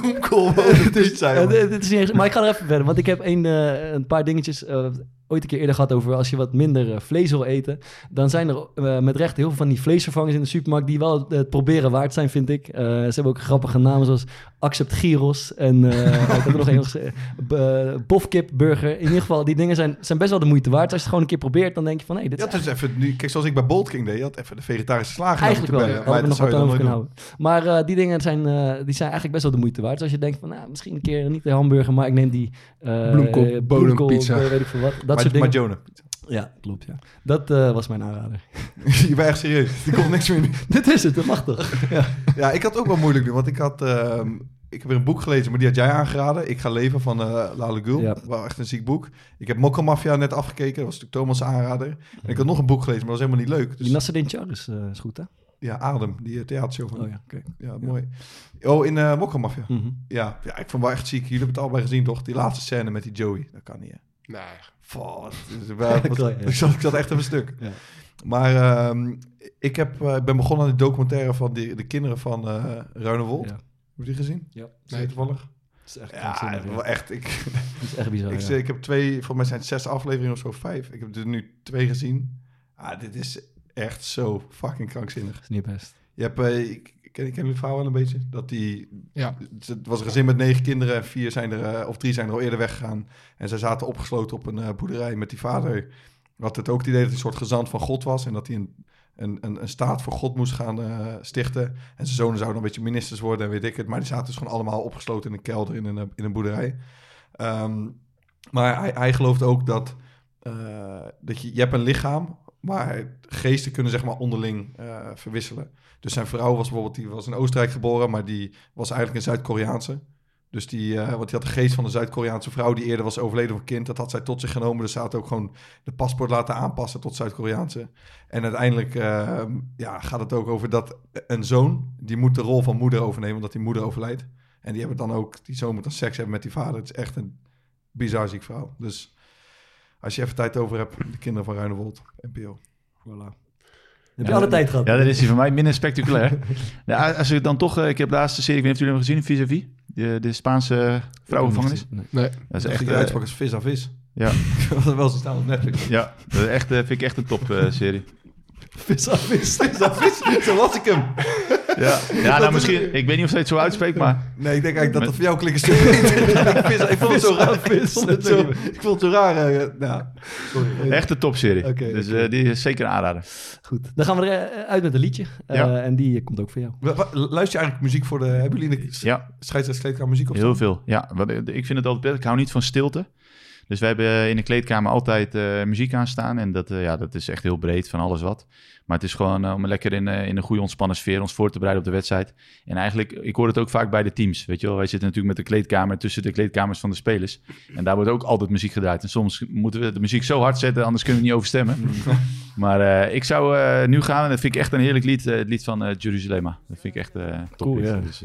Speaker 5: Bloemkool bodem pizza,
Speaker 3: Eh, dit is niet eens- maar ik ga er even verder, want ik heb een, eh, een paar dingetjes eh, ooit een keer eerder gehad over als je wat minder eh, vlees wil eten. Dan zijn er eh, met recht heel veel van die vleesvervangers in de supermarkt die wel het proberen waard zijn, vind ik. Eh, ze hebben ook grappige namen zoals Accept Gyros en eh, (laughs) ik heb er nog een gezegd, uh, Bofkip Burger. In ieder geval, die dingen zijn, zijn best wel de moeite waard. Als je het gewoon een keer probeert, dan denk je van hé, dit
Speaker 5: Je
Speaker 3: is
Speaker 5: dus even, nu, kijk, zoals ik bij Bolt King deed, je had even de vegetarische slager
Speaker 3: Eigenlijk wel, ja.
Speaker 5: Maar dat zou je dan nooit.
Speaker 3: Maar eh, die dingen zijn, eh, die zijn eigenlijk best wel de moeite waard. Dus als je denkt van, nou, misschien een keer niet de hamburger, maar ik neem die... eh
Speaker 1: Bloemkool,
Speaker 3: eh,
Speaker 1: bodempizza.
Speaker 3: eh, weet ik veel wat. Dat
Speaker 5: doen.
Speaker 3: soort
Speaker 5: Maar,
Speaker 3: dingen.
Speaker 5: maar Jonah,
Speaker 3: Ja, klopt, ja. Dat eh, was mijn aanrader. (laughs)
Speaker 5: je bent echt serieus. Die komt niks meer. (laughs)
Speaker 3: Dit is het, dat mag toch? (laughs) ja.
Speaker 5: Ja, ik had ook wel moeilijk nu, want ik had... ehm, ik heb weer een boek gelezen, maar die had jij aangeraden. Ik ga leven van uh, Lale Gul.
Speaker 3: Ja.
Speaker 5: Wel echt een ziek boek. Ik heb Mokka Mafia net afgekeken. Dat was natuurlijk Thomas' aanrader. En ik had nog een boek gelezen, maar dat was helemaal niet leuk.
Speaker 3: Die
Speaker 5: Dus,
Speaker 3: Nasreddin Char is, eh, is goed, hè?
Speaker 5: ja, Adem, die eh, theatershow van...
Speaker 3: Oh ja, oké.
Speaker 5: Ja, mooi. Oh, in uh, Mokka Mafia.
Speaker 3: Mhm.
Speaker 5: Ja, ja, ik vond wel echt ziek. Jullie hebben het allebei gezien, toch? Die laatste scène met die Joey. Dat kan niet, hè?
Speaker 1: Nee.
Speaker 5: Fuck, (laughs) (laughs)
Speaker 3: ja.
Speaker 5: ik, zat, ik zat echt even stuk.
Speaker 3: Ja.
Speaker 5: Maar ehm, ik heb, eh, ik ben begonnen aan die documentaire van die, de kinderen van uh, Ruinewold.
Speaker 3: Ja.
Speaker 5: Heb je die gezien?
Speaker 3: Ja.
Speaker 5: Nee, toevallig?
Speaker 3: Het is echt
Speaker 5: Ja, echt. Ik, (laughs)
Speaker 3: is echt bizar,
Speaker 5: ik,
Speaker 3: ja.
Speaker 5: ik heb twee, voor mij zijn het zes afleveringen of zo, vijf. Ik heb er nu twee gezien. Ah, dit is echt zo fucking krankzinnig.
Speaker 3: Dat is niet best.
Speaker 5: Je hebt, eh, ik ken, ik ken jullie verhaal wel een beetje? Dat die,
Speaker 1: Ja.
Speaker 5: het was een gezin met negen kinderen en vier zijn er, eh, of drie zijn er al eerder weggegaan. En zij zaten opgesloten op een eh, boerderij met die vader. Had het ook het idee dat hij een soort gezant van God was en dat hij een, een, een, een staat voor God moest gaan eh, stichten. En zijn zonen zouden een beetje ministers worden en weet ik het. Maar die zaten dus gewoon allemaal opgesloten in een kelder in een, in een boerderij. Ehm, maar hij, hij gelooft ook dat, uh, dat je, je hebt een lichaam, maar geesten kunnen zeg maar onderling uh, verwisselen. Dus zijn vrouw was bijvoorbeeld, die was in Oostenrijk geboren, maar die was eigenlijk een Zuid-Koreaanse. Dus die, uh, want die had de geest van een Zuid-Koreaanse vrouw die eerder was overleden van kind. Dat had zij tot zich genomen. Dus ze had ook gewoon de paspoort laten aanpassen tot Zuid-Koreaanse. En uiteindelijk uh, ja, gaat het ook over dat een zoon, die moet de rol van moeder overnemen, omdat die moeder overlijdt. En die hebben dan ook, die zoon moet dan seks hebben met die vader. Het is echt een bizar ziek vrouw. Dus als je even tijd over hebt, de kinderen van Ruinewold, NPO.
Speaker 3: Voilà. Heb je alle tijd gehad?
Speaker 8: Ja, dat is die van mij minder spectaculair. (laughs) ja, als ik dan toch... Uh, ik heb de laatste serie, ik weet niet of jullie hem gezien, Vis-a-vis. De, de Spaanse vrouwengevangenis.
Speaker 3: Nee.
Speaker 1: nee.
Speaker 8: Dat is
Speaker 5: echt... een uitspraak als vis aan vis.
Speaker 8: Ja. (laughs)
Speaker 5: dat was wel zo staan op Netflix.
Speaker 8: Ja, dat is echt, uh, vind ik echt een top uh, serie.
Speaker 3: Vis af vis. (laughs)
Speaker 5: Vis af vis, zo was ik hem.
Speaker 8: Ja, ja nou misschien... Ik weet niet of hij het zo uitspreekt, maar...
Speaker 5: Nee, ik denk eigenlijk dat dat voor jou klinkt een stuk (laughs) beter. ik, vond het zo raar. Ik vond het zo, ik vond het zo raar. nou, sorry.
Speaker 8: Echt een topserie.
Speaker 3: Oké,
Speaker 8: dus eh, die is zeker een aanrader.
Speaker 3: Goed, dan gaan we er eh, uit met een liedje. Eh,
Speaker 8: Ja.
Speaker 3: En die komt ook voor jou.
Speaker 5: Luister je eigenlijk muziek voor de... Hebben jullie in de
Speaker 8: Ja,
Speaker 5: scheidsrechtskleedkamer muziek op?
Speaker 8: heel veel. Ja, ik vind het altijd prettig. Ik hou niet van stilte. Dus we hebben in de kleedkamer altijd eh, muziek aanstaan. En dat, eh, ja, dat is echt heel breed, van alles wat. Maar het is gewoon eh, om lekker in, eh, in een goede ontspannen sfeer ons voor te bereiden op de wedstrijd. En eigenlijk, ik hoor het ook vaak bij de teams. Weet je wel, wij zitten natuurlijk met de kleedkamer tussen de kleedkamers van de spelers. En daar wordt ook altijd muziek gedraaid. En soms moeten we de muziek zo hard zetten, anders kunnen we niet overstemmen. (laughs) maar eh, ik zou eh, nu gaan, en dat vind ik echt een heerlijk lied. eh, het lied van eh Jerusalema. Dat vind ik echt eh top.
Speaker 3: Cool, ja.
Speaker 8: Dus,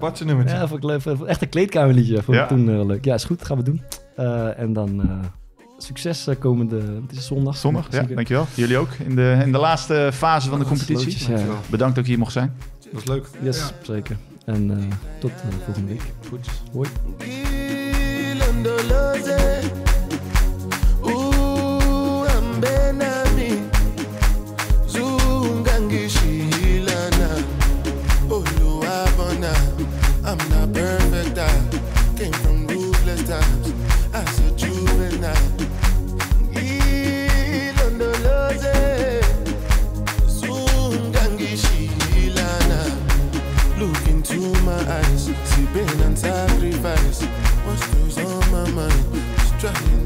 Speaker 5: Bart zijn nummertje.
Speaker 3: Ja, vond ik leuk. Echt een kleedkamerliedje. Vond ik
Speaker 8: Ja.
Speaker 3: toen leuk. Ja, is goed. Gaan we doen. Eh, en dan eh, succes eh, komende... Het is zondag.
Speaker 8: zondag, ja,
Speaker 3: Zeker.
Speaker 8: dankjewel. Jullie ook in de, in de laatste fase van de competitie.
Speaker 3: Ja,
Speaker 8: Bedankt dat ik hier mocht zijn.
Speaker 5: Dat was leuk.
Speaker 3: yes, zeker. En eh, tot eh, volgende week.
Speaker 5: Goed.
Speaker 3: Hoi.
Speaker 10: Trying